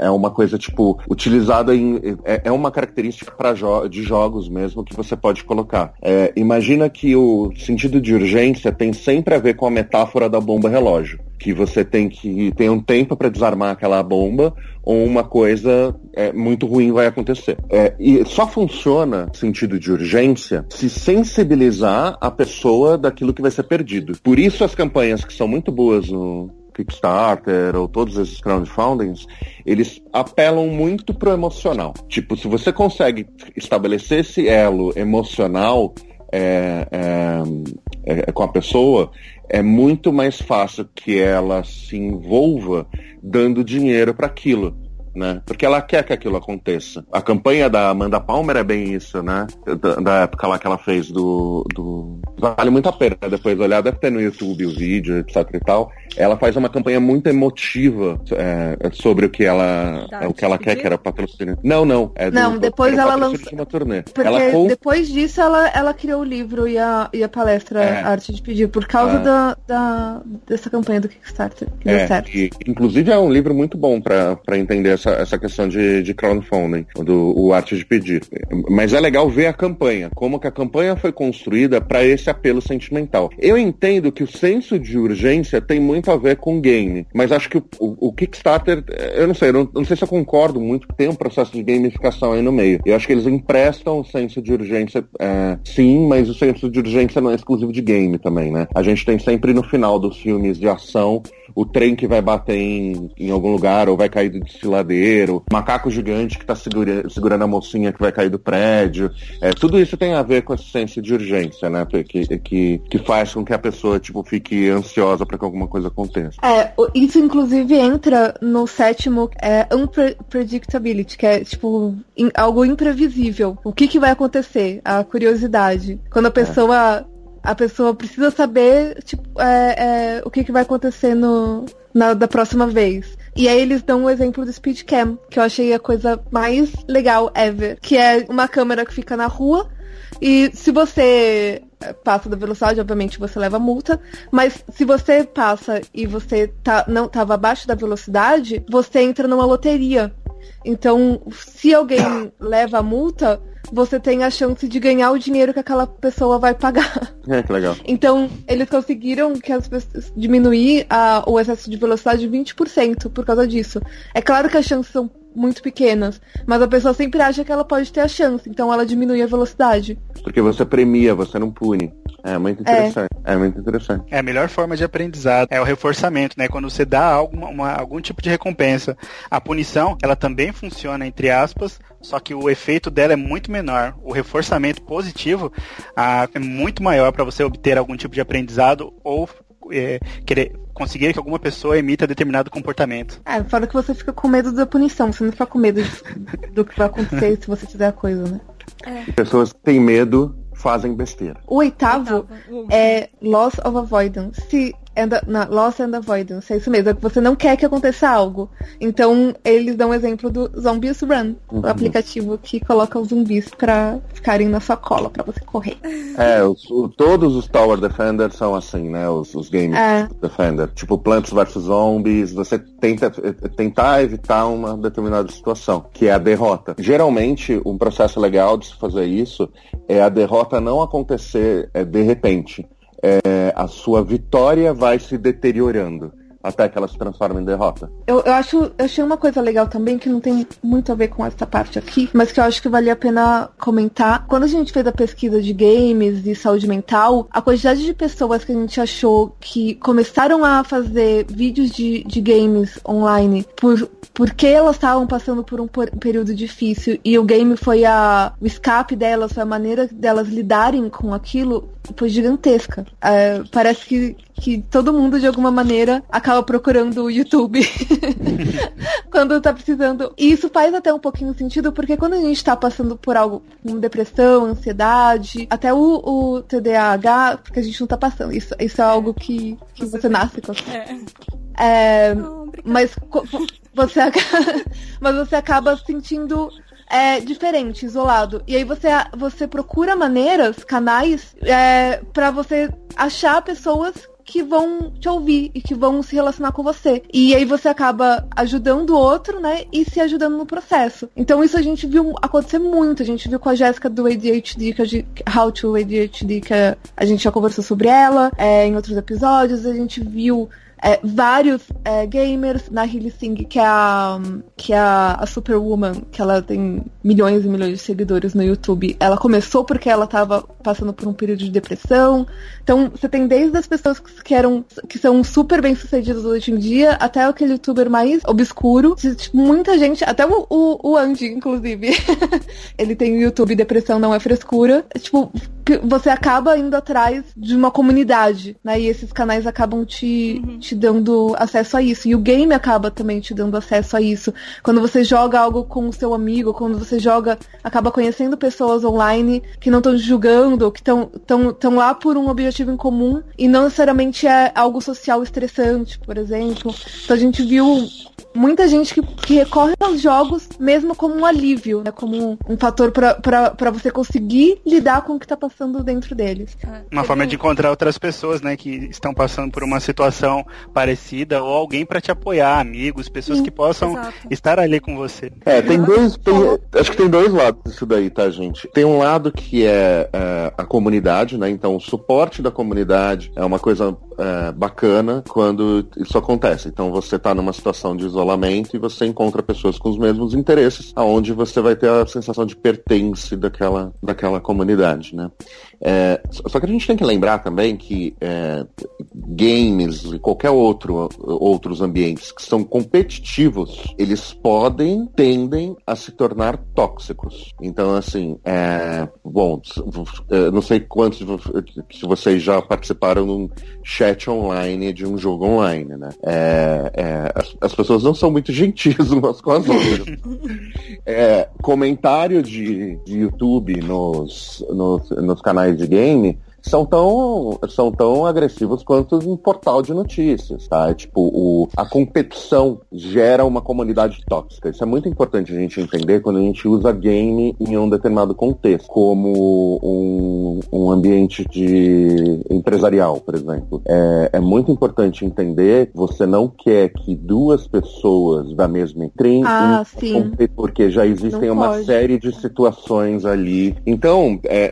é, é uma coisa, tipo, utilizada em. É, é uma característica jo de jogos mesmo mesmo que você pode colocar. É, imagina que o sentido de urgência tem sempre a ver com a metáfora da bomba relógio, que você tem que ter um tempo para desarmar aquela bomba ou uma coisa é, muito ruim vai acontecer. É, e só funciona sentido de urgência se sensibilizar a pessoa daquilo que vai ser perdido. Por isso as campanhas que são muito boas no, Kickstarter ou todos esses crowdfundings, eles apelam muito pro emocional. Tipo, se você consegue estabelecer esse elo emocional é, é, é, com a pessoa, é muito mais fácil que ela se envolva dando dinheiro para aquilo né? Porque ela quer que aquilo aconteça. A campanha da Amanda Palmer é bem isso, né? Da, da época lá que ela fez do, do, Vale muito a pena depois olhar, deve ter no YouTube o vídeo, etc e tal. Ela faz uma campanha muito emotiva é, sobre o que ela, é, o que ela quer, que era patrocínio. Não, não. É do, não, depois ela lançou. uma turnê. Porque ela depois disso ela, ela criou o livro e a, e a palestra é. Arte de Pedir, por causa é. da, da, dessa campanha do Kickstarter. Que é, deu certo. E, inclusive é um livro muito bom para entender essa, essa questão de, de crowdfunding, do o arte de pedir. Mas é legal ver a campanha, como que a campanha foi construída para esse apelo sentimental. Eu entendo que o senso de urgência tem muito a ver com game, mas acho que o, o, o Kickstarter, eu não sei, eu não, não, sei se eu concordo muito, tem um processo de gamificação aí no meio. Eu acho que eles emprestam o senso de urgência, é, sim, mas o senso de urgência não é exclusivo de game também, né? A gente tem sempre no final dos filmes de ação o trem que vai bater em, em algum lugar ou vai cair do desfiladeiro, macaco gigante que está segura, segurando a mocinha que vai cair do prédio. É, tudo isso tem a ver com esse senso de urgência, né? Que, que, que faz com que a pessoa tipo, fique ansiosa para que alguma coisa aconteça. É, isso inclusive entra no sétimo é, unpredictability, que é tipo in, algo imprevisível. O que, que vai acontecer? A curiosidade. Quando a é. pessoa a pessoa precisa saber tipo, é, é, o que, que vai acontecer no, na, da próxima vez. E aí eles dão o um exemplo do Speedcam, que eu achei a coisa mais legal ever. Que é uma câmera que fica na rua. E se você passa da velocidade, obviamente você leva multa. Mas se você passa e você tá, não estava abaixo da velocidade, você entra numa loteria. Então, se alguém leva a multa, você tem a chance de ganhar o dinheiro que aquela pessoa vai pagar. É, que legal. Então, eles conseguiram que as diminuir a, o excesso de velocidade 20% por causa disso. É claro que as chances são muito pequenas. Mas a pessoa sempre acha que ela pode ter a chance, então ela diminui a velocidade. Porque você premia, você não pune. É muito interessante. É, é muito interessante. É a melhor forma de aprendizado, é o reforçamento, né? Quando você dá alguma, uma, algum tipo de recompensa. A punição, ela também funciona, entre aspas, só que o efeito dela é muito menor. O reforçamento positivo ah, é muito maior para você obter algum tipo de aprendizado ou é, querer conseguir que alguma pessoa emita determinado comportamento. É, fora que você fica com medo da punição, você não fica com medo de, do que vai acontecer se você fizer a coisa, né? É. Pessoas que têm medo fazem besteira. O oitavo, oitavo. é Loss of Avoidance. Se and, na, Loss and Avoidance, é isso mesmo, é que você não quer que aconteça algo. Então, eles dão o exemplo do Zombies Run, uhum. o aplicativo que coloca os zumbis pra ficarem na sua cola, pra você correr. É, os, o, todos os Tower Defenders são assim, né? Os, os games é. Defender. Tipo Plants vs Zombies, você tenta tentar evitar uma determinada situação, que é a derrota. Geralmente, um processo legal de se fazer isso é a derrota não acontecer é, de repente é, a sua vitória vai se deteriorando até que ela se transforma em derrota. Eu, eu acho, eu achei uma coisa legal também que não tem muito a ver com essa parte aqui, mas que eu acho que valia a pena comentar. Quando a gente fez a pesquisa de games e saúde mental, a quantidade de pessoas que a gente achou que começaram a fazer vídeos de, de games online por porque elas estavam passando por um período difícil e o game foi a, o escape delas, foi a maneira delas lidarem com aquilo, foi gigantesca. É, parece que, que todo mundo, de alguma maneira, acaba procurando o YouTube quando tá precisando. E isso faz até um pouquinho sentido, porque quando a gente tá passando por algo como depressão, ansiedade, até o, o TDAH, porque a gente não tá passando. Isso, isso é algo que, que você nasce com. É. É, mas você, mas você acaba sentindo é, diferente, isolado. E aí você, você procura maneiras, canais, é, para você achar pessoas que vão te ouvir e que vão se relacionar com você. E aí você acaba ajudando o outro, né? E se ajudando no processo. Então isso a gente viu acontecer muito. A gente viu com a Jéssica do ADHD, que a How to ADHD, que a gente já conversou sobre ela é, em outros episódios. A gente viu é, vários é, gamers na Hilly Singh, que é, a, que é a, a, Superwoman, que ela tem milhões e milhões de seguidores no YouTube. Ela começou porque ela estava passando por um período de depressão. Então, você tem desde as pessoas que, eram, que são super bem sucedidas hoje em dia, até aquele youtuber mais obscuro. Tipo, muita gente, até o, o, o Andy, inclusive, ele tem o YouTube Depressão Não é Frescura. Tipo, você acaba indo atrás de uma comunidade, né? E esses canais acabam te, uhum. te dando acesso a isso. E o game acaba também te dando acesso a isso. Quando você joga algo com o seu amigo, quando você joga, acaba conhecendo pessoas online que não estão julgando, que estão lá por um objetivo em comum e não necessariamente é algo social estressante, por exemplo. Então a gente viu muita gente que, que recorre aos jogos mesmo como um alívio, né? Como um, um fator para você conseguir lidar com o que tá passando dentro deles. É. Uma forma de encontrar outras pessoas, né, que estão passando por uma situação parecida ou alguém para te apoiar, amigos, pessoas Sim, que possam exato. estar ali com você. É, tem dois, tem, acho que tem dois lados disso daí, tá, gente? Tem um lado que é, é a comunidade, né? Então, o suporte da comunidade é uma coisa é, bacana quando isso acontece. Então, você tá numa situação de isolamento isolamento e você encontra pessoas com os mesmos interesses, aonde você vai ter a sensação de pertence daquela, daquela comunidade, né? É, só que a gente tem que lembrar também que é, games e qualquer outro outros ambientes que são competitivos, eles podem, tendem a se tornar tóxicos. Então, assim, é, bom, é, não sei quantos se vocês já participaram num chat online de um jogo online, né? É, é, as, as pessoas não são muito gentis umas com as outras. comentário de, de YouTube nos, nos, nos canais de game são tão, são tão agressivos quanto um portal de notícias, tá? É tipo, o, a competição gera uma comunidade tóxica. Isso é muito importante a gente entender quando a gente usa game em um determinado contexto, como um, um ambiente de empresarial, por exemplo. É, é muito importante entender que você não quer que duas pessoas da mesma entrem ah, porque já existem não uma pode. série de situações ali. Então, é,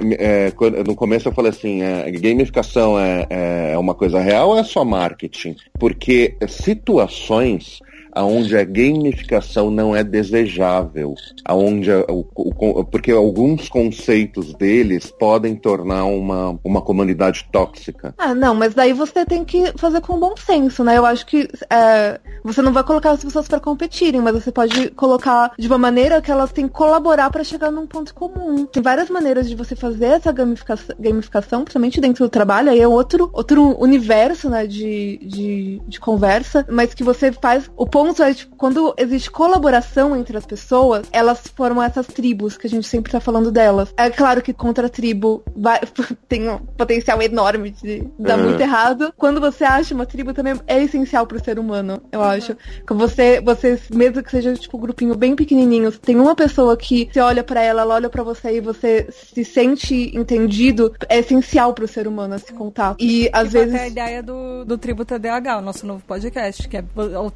é, no começo eu falei assim, é, gamificação é, é uma coisa real ou é só marketing? Porque situações aonde a gamificação não é desejável, aonde a, o, o, porque alguns conceitos deles podem tornar uma, uma comunidade tóxica. Ah, não, mas daí você tem que fazer com bom senso, né? Eu acho que é, você não vai colocar as pessoas para competirem, mas você pode colocar de uma maneira que elas têm que colaborar para chegar num ponto comum. Tem várias maneiras de você fazer essa gamificação, gamificação principalmente dentro do trabalho, aí é outro, outro universo, né, de, de, de conversa, mas que você faz. O é, tipo, quando existe colaboração entre as pessoas, elas formam essas tribos que a gente sempre tá falando delas. É claro que contra a tribo vai, tem um potencial enorme de dar uhum. muito errado. Quando você acha uma tribo também é essencial pro ser humano, eu uhum. acho. Que você, você, mesmo que seja tipo um grupinho bem pequenininho, tem uma pessoa que você olha para ela, ela olha para você e você se sente entendido, é essencial pro ser humano esse contato. E às tipo vezes. a ideia do, do Tribo TDAH, o nosso novo podcast, que é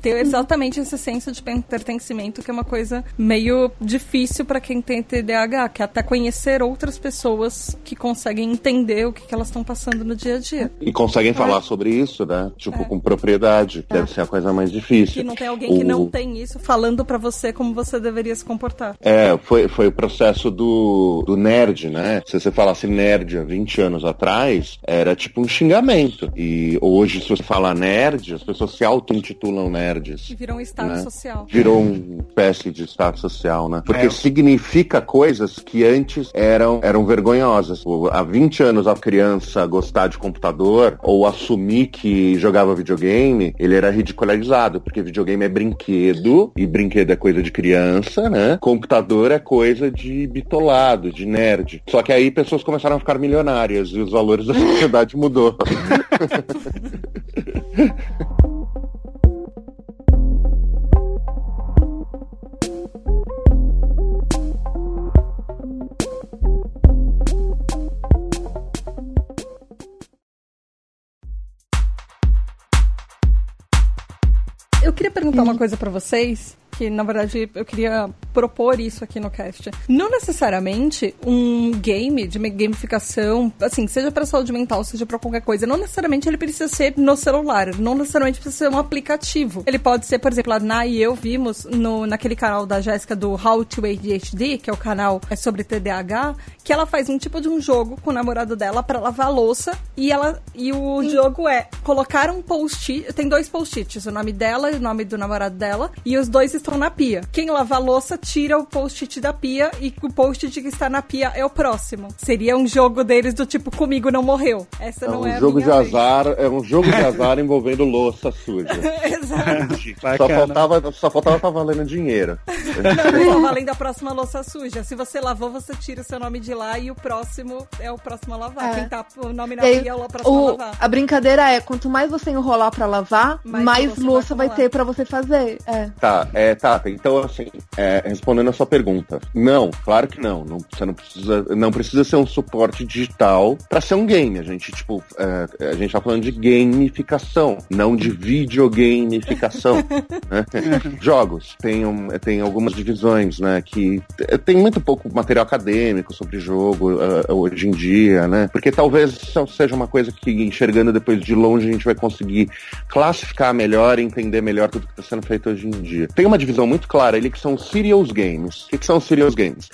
ter exatamente esse senso de pertencimento, que é uma coisa meio difícil para quem tem TDAH, que é até conhecer outras pessoas que conseguem entender o que, que elas estão passando no dia a dia. E conseguem é. falar sobre isso, né? Tipo, é. com propriedade. É. Deve ser a coisa mais difícil. Que não tem alguém o... que não tem isso falando para você como você deveria se comportar. É, foi, foi o processo do, do nerd, né? Se você falasse nerd há 20 anos atrás, era tipo um xingamento. E hoje, se você fala nerd, as pessoas se auto-intitulam nerds. Virou um estado né? social. Virou um espécie de estado social, né? Porque é. significa coisas que antes eram, eram vergonhosas. Há 20 anos a criança gostar de computador ou assumir que jogava videogame, ele era ridicularizado, porque videogame é brinquedo e brinquedo é coisa de criança, né? Computador é coisa de bitolado, de nerd. Só que aí pessoas começaram a ficar milionárias e os valores da sociedade mudou. Eu queria perguntar uma coisa para vocês que na verdade eu queria propor isso aqui no cast. Não necessariamente um game de gamificação, assim, seja para saúde mental, seja para qualquer coisa, não necessariamente ele precisa ser no celular, não necessariamente precisa ser um aplicativo. Ele pode ser, por exemplo, a Nai e eu vimos no, naquele canal da Jéssica do How to ADHD, que é o canal é sobre TDAH, que ela faz um tipo de um jogo com o namorado dela para lavar louça e ela e o Sim. jogo é colocar um post-it, tem dois post-its, o nome dela e o nome do namorado dela, e os dois estão na pia. Quem lava a louça tira o post-it da pia e o post-it que está na pia é o próximo. Seria um jogo deles do tipo comigo não morreu. Essa é não um é jogo de vez. azar, é um jogo de azar envolvendo louça suja. Exato. só faltava, só faltava estar valendo dinheiro. Não, tá valendo a próxima louça suja. Se você lavou, você tira o seu nome de lá e o próximo é o próximo a lavar. É. Quem tá o nome na pia é o próximo o, a lavar. A brincadeira é, quanto mais você enrolar para lavar, mais, mais louça vai, vai ter para você fazer. É. Tá, é, tá. Então, assim, é, respondendo a sua pergunta, não, claro que não. não você não precisa, não precisa ser um suporte digital para ser um game. A gente, tipo, é, a gente tá falando de gamificação, não de videogamificação. né? Jogos, tem, um, tem algumas divisões, né, que tem muito pouco material acadêmico sobre jogo uh, hoje em dia, né? Porque talvez seja uma coisa que, enxergando depois de longe, a gente vai conseguir classificar melhor e entender melhor tudo que está sendo feito hoje em dia. Tem uma divisão muito clara ali que são serious games. O que, que são serious games?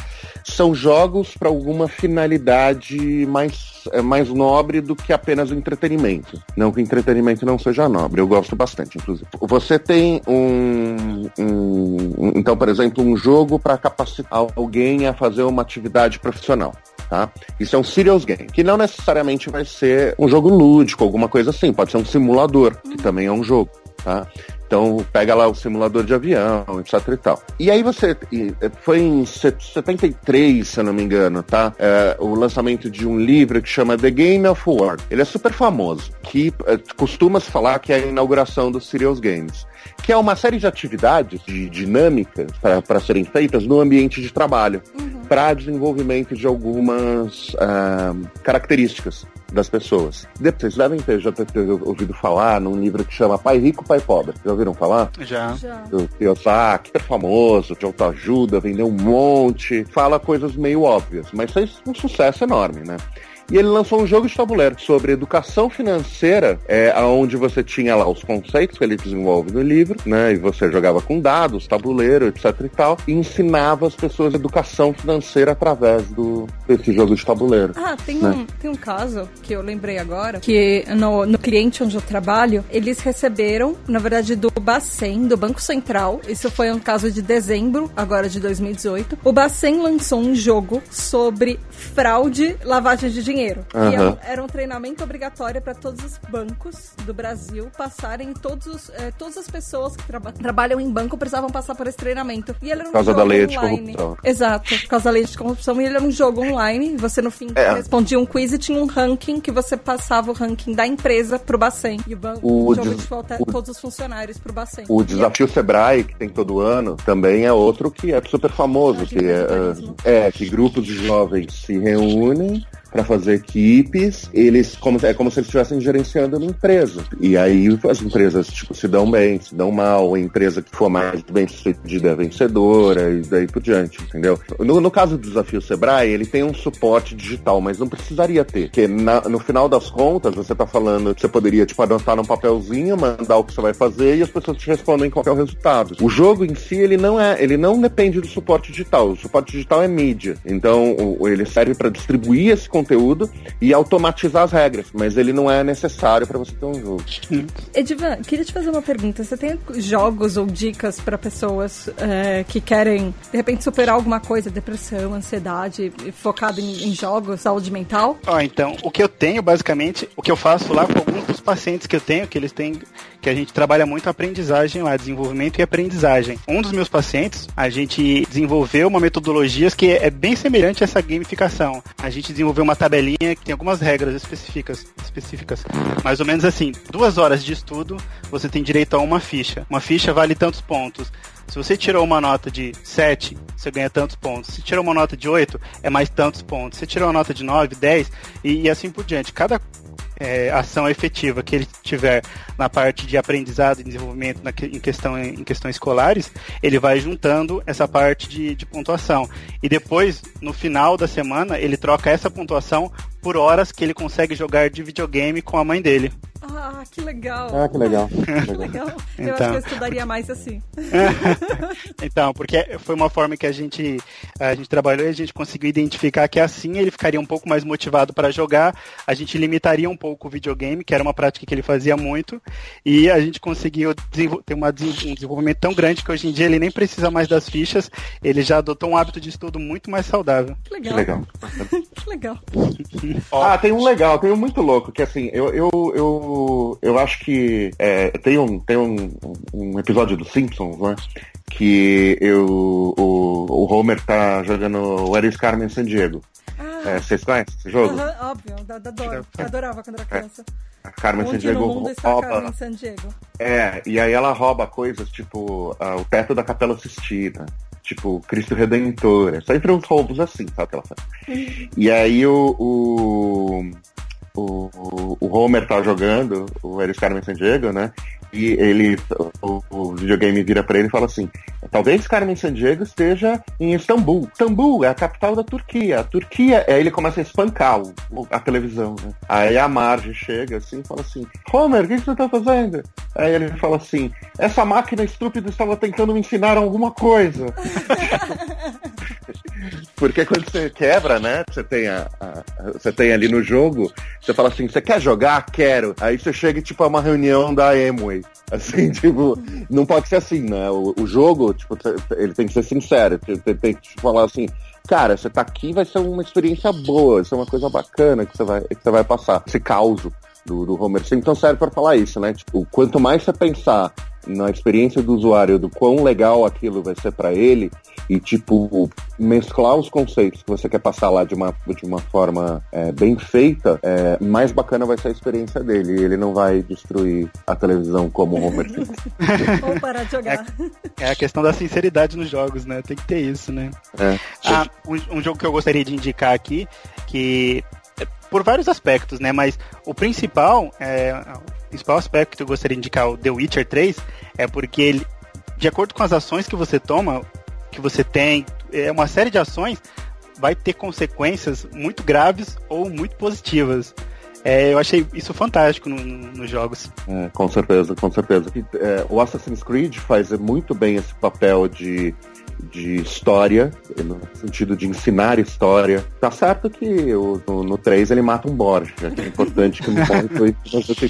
São jogos para alguma finalidade mais, é, mais nobre do que apenas o entretenimento. Não que o entretenimento não seja nobre, eu gosto bastante, inclusive. Você tem um, um então, por exemplo, um jogo para capacitar alguém a fazer uma atividade profissional. Tá? Isso é um serious game, que não necessariamente vai ser um jogo lúdico, alguma coisa assim. Pode ser um simulador, que também é um jogo. Tá? Então, pega lá o simulador de avião, etc e tal. E aí você, foi em 73, se eu não me engano, tá? É, o lançamento de um livro que chama The Game of War. Ele é super famoso, que é, costuma-se falar que é a inauguração dos Serious Games que é uma série de atividades, de dinâmicas para serem feitas no ambiente de trabalho, uhum. para desenvolvimento de algumas uh, características das pessoas. Vocês devem ter, já ter, ter, ouvido falar num livro que chama Pai Rico, Pai Pobre. Já ouviram falar? Já. já. Do Kiyosaki, super famoso, de autoajuda, vendeu um monte, fala coisas meio óbvias, mas fez um sucesso enorme, né? E ele lançou um jogo de tabuleiro sobre educação financeira, é, onde você tinha lá os conceitos que ele desenvolve no livro, né? E você jogava com dados, tabuleiro, etc e tal, e ensinava as pessoas educação financeira através do, desse jogo de tabuleiro. Ah, tem, né? um, tem um caso que eu lembrei agora, que no, no cliente onde eu trabalho, eles receberam, na verdade, do Bacen, do Banco Central, isso foi um caso de dezembro, agora de 2018, o Bacen lançou um jogo sobre fraude, lavagem de dinheiro. Uhum. E era um treinamento obrigatório para todos os bancos do Brasil passarem, todos eh, todas as pessoas que traba trabalham em banco precisavam passar por esse treinamento. E ele era um por causa da lei online. de corrupção. Exato, por causa da lei de corrupção. E ele era um jogo online, você no fim é. respondia um quiz e tinha um ranking que você passava o ranking da empresa pro Bacen. E o, o, o jogo de volta o, todos os funcionários pro Bacen. O desafio Sebrae, que tem todo ano, também é outro que é super famoso, que é, é que grupos de jovens se reúnem para fazer equipes, eles como, é como se eles estivessem gerenciando uma empresa. E aí as empresas tipo, se dão bem, se dão mal, a empresa que for mais bem sucedida é vencedora e daí por diante, entendeu? No, no caso do desafio Sebrae, ele tem um suporte digital, mas não precisaria ter. Porque na, no final das contas, você tá falando que você poderia tipo, anotar num papelzinho, mandar o que você vai fazer e as pessoas te respondem qual é o resultado. O jogo em si, ele não é, ele não depende do suporte digital. O suporte digital é mídia. Então, ele serve para distribuir esse conteúdo e automatizar as regras, mas ele não é necessário para você ter um jogo. Edivan, queria te fazer uma pergunta. Você tem jogos ou dicas para pessoas é, que querem, de repente, superar alguma coisa, depressão, ansiedade, focado em, em jogos, saúde mental? Oh, então, o que eu tenho, basicamente, o que eu faço lá com alguns dos pacientes que eu tenho, que eles têm, que a gente trabalha muito a aprendizagem lá, desenvolvimento e aprendizagem. Um dos meus pacientes, a gente desenvolveu uma metodologia que é bem semelhante a essa gamificação. A gente desenvolveu uma tabelinha que tem algumas regras específicas, específicas. Mais ou menos assim, duas horas de estudo, você tem direito a uma ficha. Uma ficha vale tantos pontos. Se você tirou uma nota de 7, você ganha tantos pontos. Se tirou uma nota de 8, é mais tantos pontos. Se tirou uma nota de 9, 10 e, e assim por diante. Cada é, ação efetiva que ele tiver na parte de aprendizado e desenvolvimento na, em, questão, em questões escolares, ele vai juntando essa parte de, de pontuação. E depois, no final da semana, ele troca essa pontuação por horas que ele consegue jogar de videogame com a mãe dele. Ah, que legal. Ah, que legal. que legal. Eu então... acho que eu estudaria mais assim. então, porque foi uma forma que a gente, a gente trabalhou e a gente conseguiu identificar que assim ele ficaria um pouco mais motivado para jogar, a gente limitaria um pouco o videogame, que era uma prática que ele fazia muito, e a gente conseguiu ter uma, um desenvolvimento tão grande que hoje em dia ele nem precisa mais das fichas, ele já adotou um hábito de estudo muito mais saudável. Que legal. Que legal. que legal. ah, tem um legal, tem um muito louco, que assim, eu, eu, eu eu, acho que é, tem, um, tem um, um episódio dos Simpsons, né? Que eu, o, o Homer tá jogando Where is Carmen San Diego. Ah. É, vocês conhecem esse jogo? Uhum, óbvio, adoro. Adorava quando era criança. É. A Carmen San Diego rouba. Carmen San Diego. É, e aí ela rouba coisas tipo uh, o teto da Capela Sistina tipo Cristo Redentor. É sempre uns roubos assim, sabe o que ela faz? Uhum. E aí o, o, o, o Homer tá jogando, o Eris Carmen San Diego, né? E ele, o, o videogame vira para ele e fala assim: talvez Carmen San Diego esteja em Istambul. Istambul é a capital da Turquia. A Turquia, aí ele começa a espancar o, a televisão. Né? Aí a Marge chega assim e fala assim: Homer, o que você tá fazendo? Aí ele fala assim: essa máquina estúpida estava tentando me ensinar alguma coisa. Porque quando você quebra, né? Você tem, a, a, você tem ali no jogo, você fala assim, você quer jogar? Quero. Aí você chega, tipo, a uma reunião da Emway. Assim, tipo, não pode ser assim, né? O, o jogo, tipo, ele tem que ser sincero. Tem, tem que tipo, falar assim, cara, você tá aqui, vai ser uma experiência boa, vai ser uma coisa bacana que você vai, que você vai passar. Esse caos do, do Homer Simpson serve para falar isso, né? Tipo, quanto mais você pensar na experiência do usuário do quão legal aquilo vai ser para ele e tipo mesclar os conceitos que você quer passar lá de uma, de uma forma é, bem feita, é, mais bacana vai ser a experiência dele. E ele não vai destruir a televisão como o Homer Simpson. Ou parar de jogar. É, é, a questão da sinceridade nos jogos, né? Tem que ter isso, né? É. Ah, um, um jogo que eu gostaria de indicar aqui, que por vários aspectos, né? Mas o principal, é, principal aspecto que eu gostaria de indicar o The Witcher 3 é porque ele, de acordo com as ações que você toma, que você tem, é uma série de ações, vai ter consequências muito graves ou muito positivas. É, eu achei isso fantástico nos no, jogos. É, com certeza, com certeza. É, o Assassin's Creed faz muito bem esse papel de de história, no sentido de ensinar história. Tá certo que o, no, no 3 ele mata um Borja, que é importante que não morre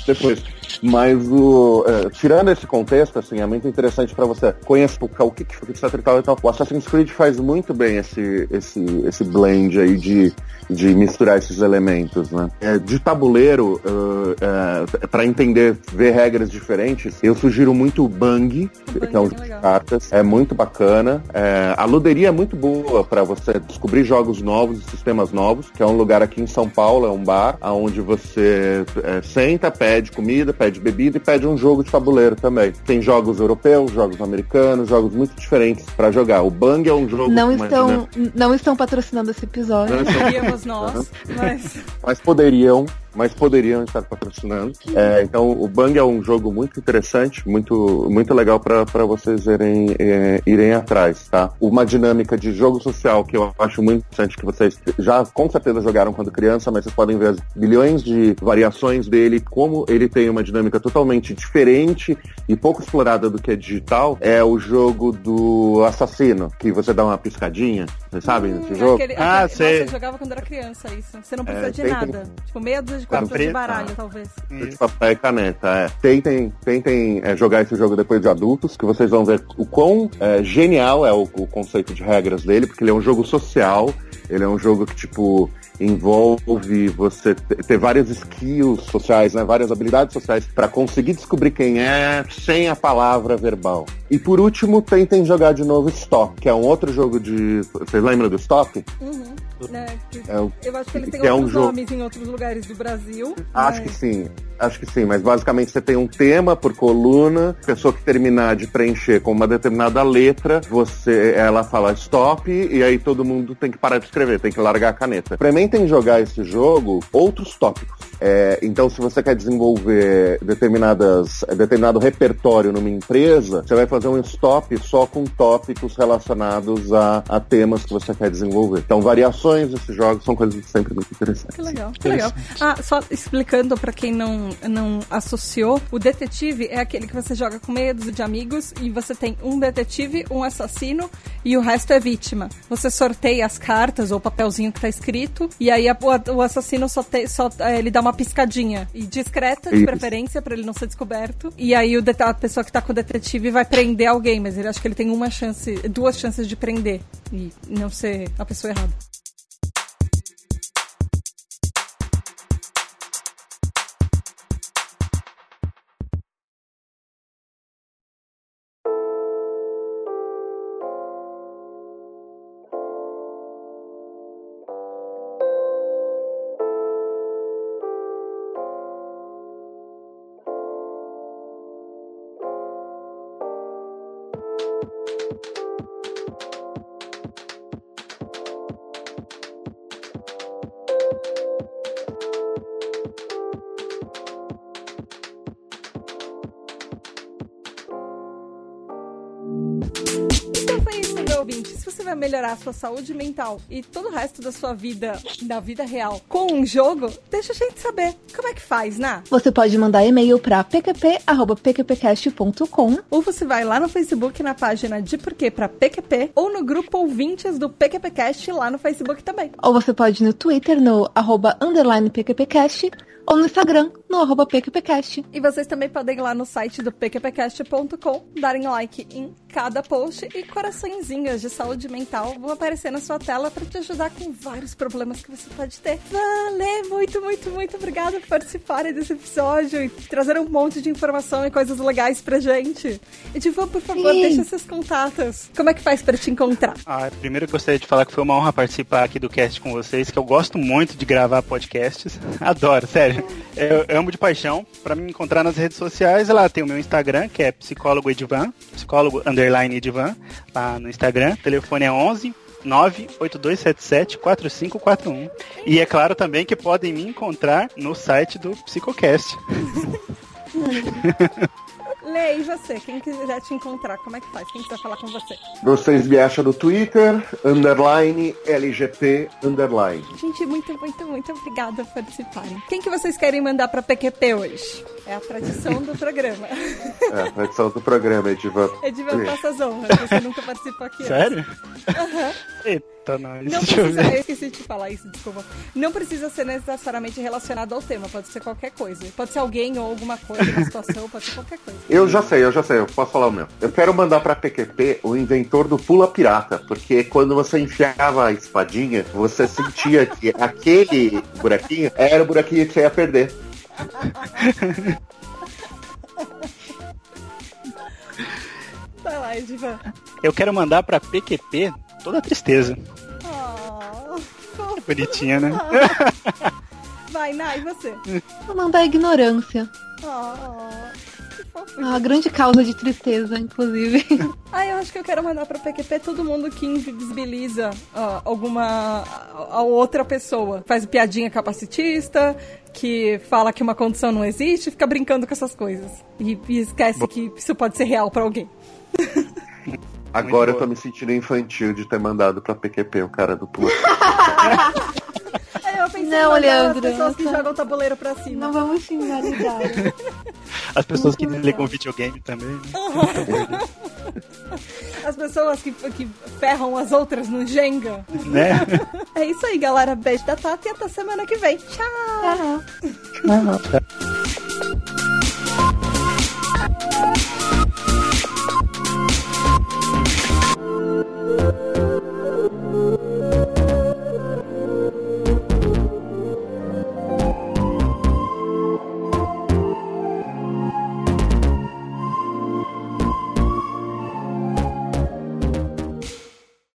depois. Mas o, é, tirando esse contexto, assim, é muito interessante para você conhecer o que, que, que etc e tal, então, o Assassin's Creed faz muito bem esse, esse, esse blend aí de, de misturar esses elementos, né? É, de tabuleiro, uh, é, para entender, ver regras diferentes, eu sugiro muito o Bang, o que é um jogo de cartas. É muito bacana. É, a luderia é muito boa para você descobrir jogos novos e sistemas novos, que é um lugar aqui em São Paulo, é um bar, onde você é, senta, pede comida, pede bebida e pede um jogo de tabuleiro também. Tem jogos europeus, jogos americanos, jogos muito diferentes para jogar. O Bang é um jogo. Não estão, não estão patrocinando esse episódio. Não estão... nós, mas... mas poderiam mas poderiam estar patrocinando. É, então, o Bang é um jogo muito interessante, muito, muito legal para vocês irem, é, irem atrás, tá? Uma dinâmica de jogo social que eu acho muito interessante, que vocês já com certeza jogaram quando criança, mas vocês podem ver as bilhões de variações dele, como ele tem uma dinâmica totalmente diferente e pouco explorada do que é digital, é o jogo do assassino, que você dá uma piscadinha, vocês sabem hum, desse jogo? Aquele, ah, aquele, sei. Nossa, eu jogava quando era criança isso. Você não precisa é, de nada. Tipo, meia dúzia de cartas de baralho, talvez. De papel e caneta, é. Tentem, tentem é, jogar esse jogo depois de adultos, que vocês vão ver o quão é, genial é o, o conceito de regras dele, porque ele é um jogo social, ele é um jogo que, tipo, envolve você ter várias skills sociais, né, várias habilidades sociais para conseguir descobrir quem é sem a palavra verbal. E por último, tentem jogar de novo Stop, que é um outro jogo de. Vocês lembram do Stop? Uhum. Né, é um, eu acho que ele tem é outros um nomes em outros lugares do Brasil. Acho mas... que sim. Acho que sim, mas basicamente você tem um tema por coluna, pessoa que terminar de preencher com uma determinada letra, você, ela fala stop e aí todo mundo tem que parar de escrever, tem que largar a caneta. Experimentem jogar esse jogo outros tópicos. É, então, se você quer desenvolver determinadas, determinado repertório numa empresa, você vai fazer um stop só com tópicos relacionados a, a temas que você quer desenvolver. Então, variações desses jogos são coisas sempre muito interessantes. Que legal, que legal. Ah, só explicando para quem não, não associou, o detetive é aquele que você joga com meia dúzia de amigos e você tem um detetive, um assassino e o resto é vítima. Você sorteia as cartas ou o papelzinho que tá escrito e aí a, o, o, assassino só, te, só é, ele dá uma piscadinha e discreta, de Isso. preferência, para ele não ser descoberto. E aí o a pessoa que tá com o detetive vai prender alguém, mas ele acha que ele tem uma chance, duas chances de prender e não ser a pessoa errada. Melhorar a sua saúde mental e todo o resto da sua vida, da vida real, com um jogo, deixa a gente saber. Como é que faz, Ná? Você pode mandar e-mail para pqp.pqpcast.com ou você vai lá no Facebook na página de Porquê para PQP ou no grupo ouvintes do PQPcast lá no Facebook também. Ou você pode ir no Twitter no arroba underline PQPcast ou no Instagram, no arroba PQPcast. E vocês também podem ir lá no site do pqpcast.com, darem like em cada post e coraçõezinhos de saúde mental vão aparecer na sua tela para te ajudar com vários problemas que você pode ter. Valeu, muito, muito, muito obrigada por participarem desse episódio e trazer um monte de informação e coisas legais pra gente. E Divan, por favor, Sim. deixa seus contatos. Como é que faz para te encontrar? Ah, primeiro eu gostaria de falar que foi uma honra participar aqui do cast com vocês, que eu gosto muito de gravar podcasts. Adoro, sério. Eu, eu amo de paixão. Para me encontrar nas redes sociais, lá tem o meu Instagram, que é psicólogo Edvan, psicólogo underline Edvan, lá no Instagram. O telefone é 11 98277-4541. E é claro também que podem me encontrar no site do Psicocast. Lê, e você? Quem quiser te encontrar, como é que faz? Quem quiser falar com você? Vocês me acham no Twitter, underline, LGP, underline. Gente, muito, muito, muito obrigada por participarem. Quem que vocês querem mandar pra PQP hoje? É a tradição do programa. É, a tradição do programa, Edivan. Edivan, passa as honras. Você nunca participou aqui. Sério? Aham. Eita, nós. Não eu precisa, eu esqueci de falar isso, desculpa. Não precisa ser necessariamente relacionado ao tema, pode ser qualquer coisa. Pode ser alguém ou alguma coisa, uma situação, pode ser qualquer coisa. Eu já sei, eu já sei, eu posso falar o meu. Eu quero mandar pra PQP o inventor do pula pirata, porque quando você enfiava a espadinha, você sentia que aquele buraquinho era o buraquinho que você ia perder. Vai lá, Edivan. Eu quero mandar pra PQP toda a tristeza. Oh, fofo. Bonitinha, né? Vai, Nai, e você? Vou mandar a ignorância. Oh, que fofo. É uma grande causa de tristeza, inclusive. Ah, eu acho que eu quero mandar pra PQP todo mundo que invisibiliza ó, alguma a, a outra pessoa. Faz piadinha capacitista, que fala que uma condição não existe, fica brincando com essas coisas. E, e esquece que isso pode ser real pra alguém. Agora eu tô me sentindo infantil de ter mandado pra PQP o cara do Plus. não é, pensei não, Leandro, pessoas que jogam o tabuleiro pra cima. Não vamos finalizar As pessoas que ligam videogame também. Né? As pessoas que, que ferram as outras no Jenga. Né? É isso aí, galera. Beijo da Tata e até semana que vem. Tchau! tchau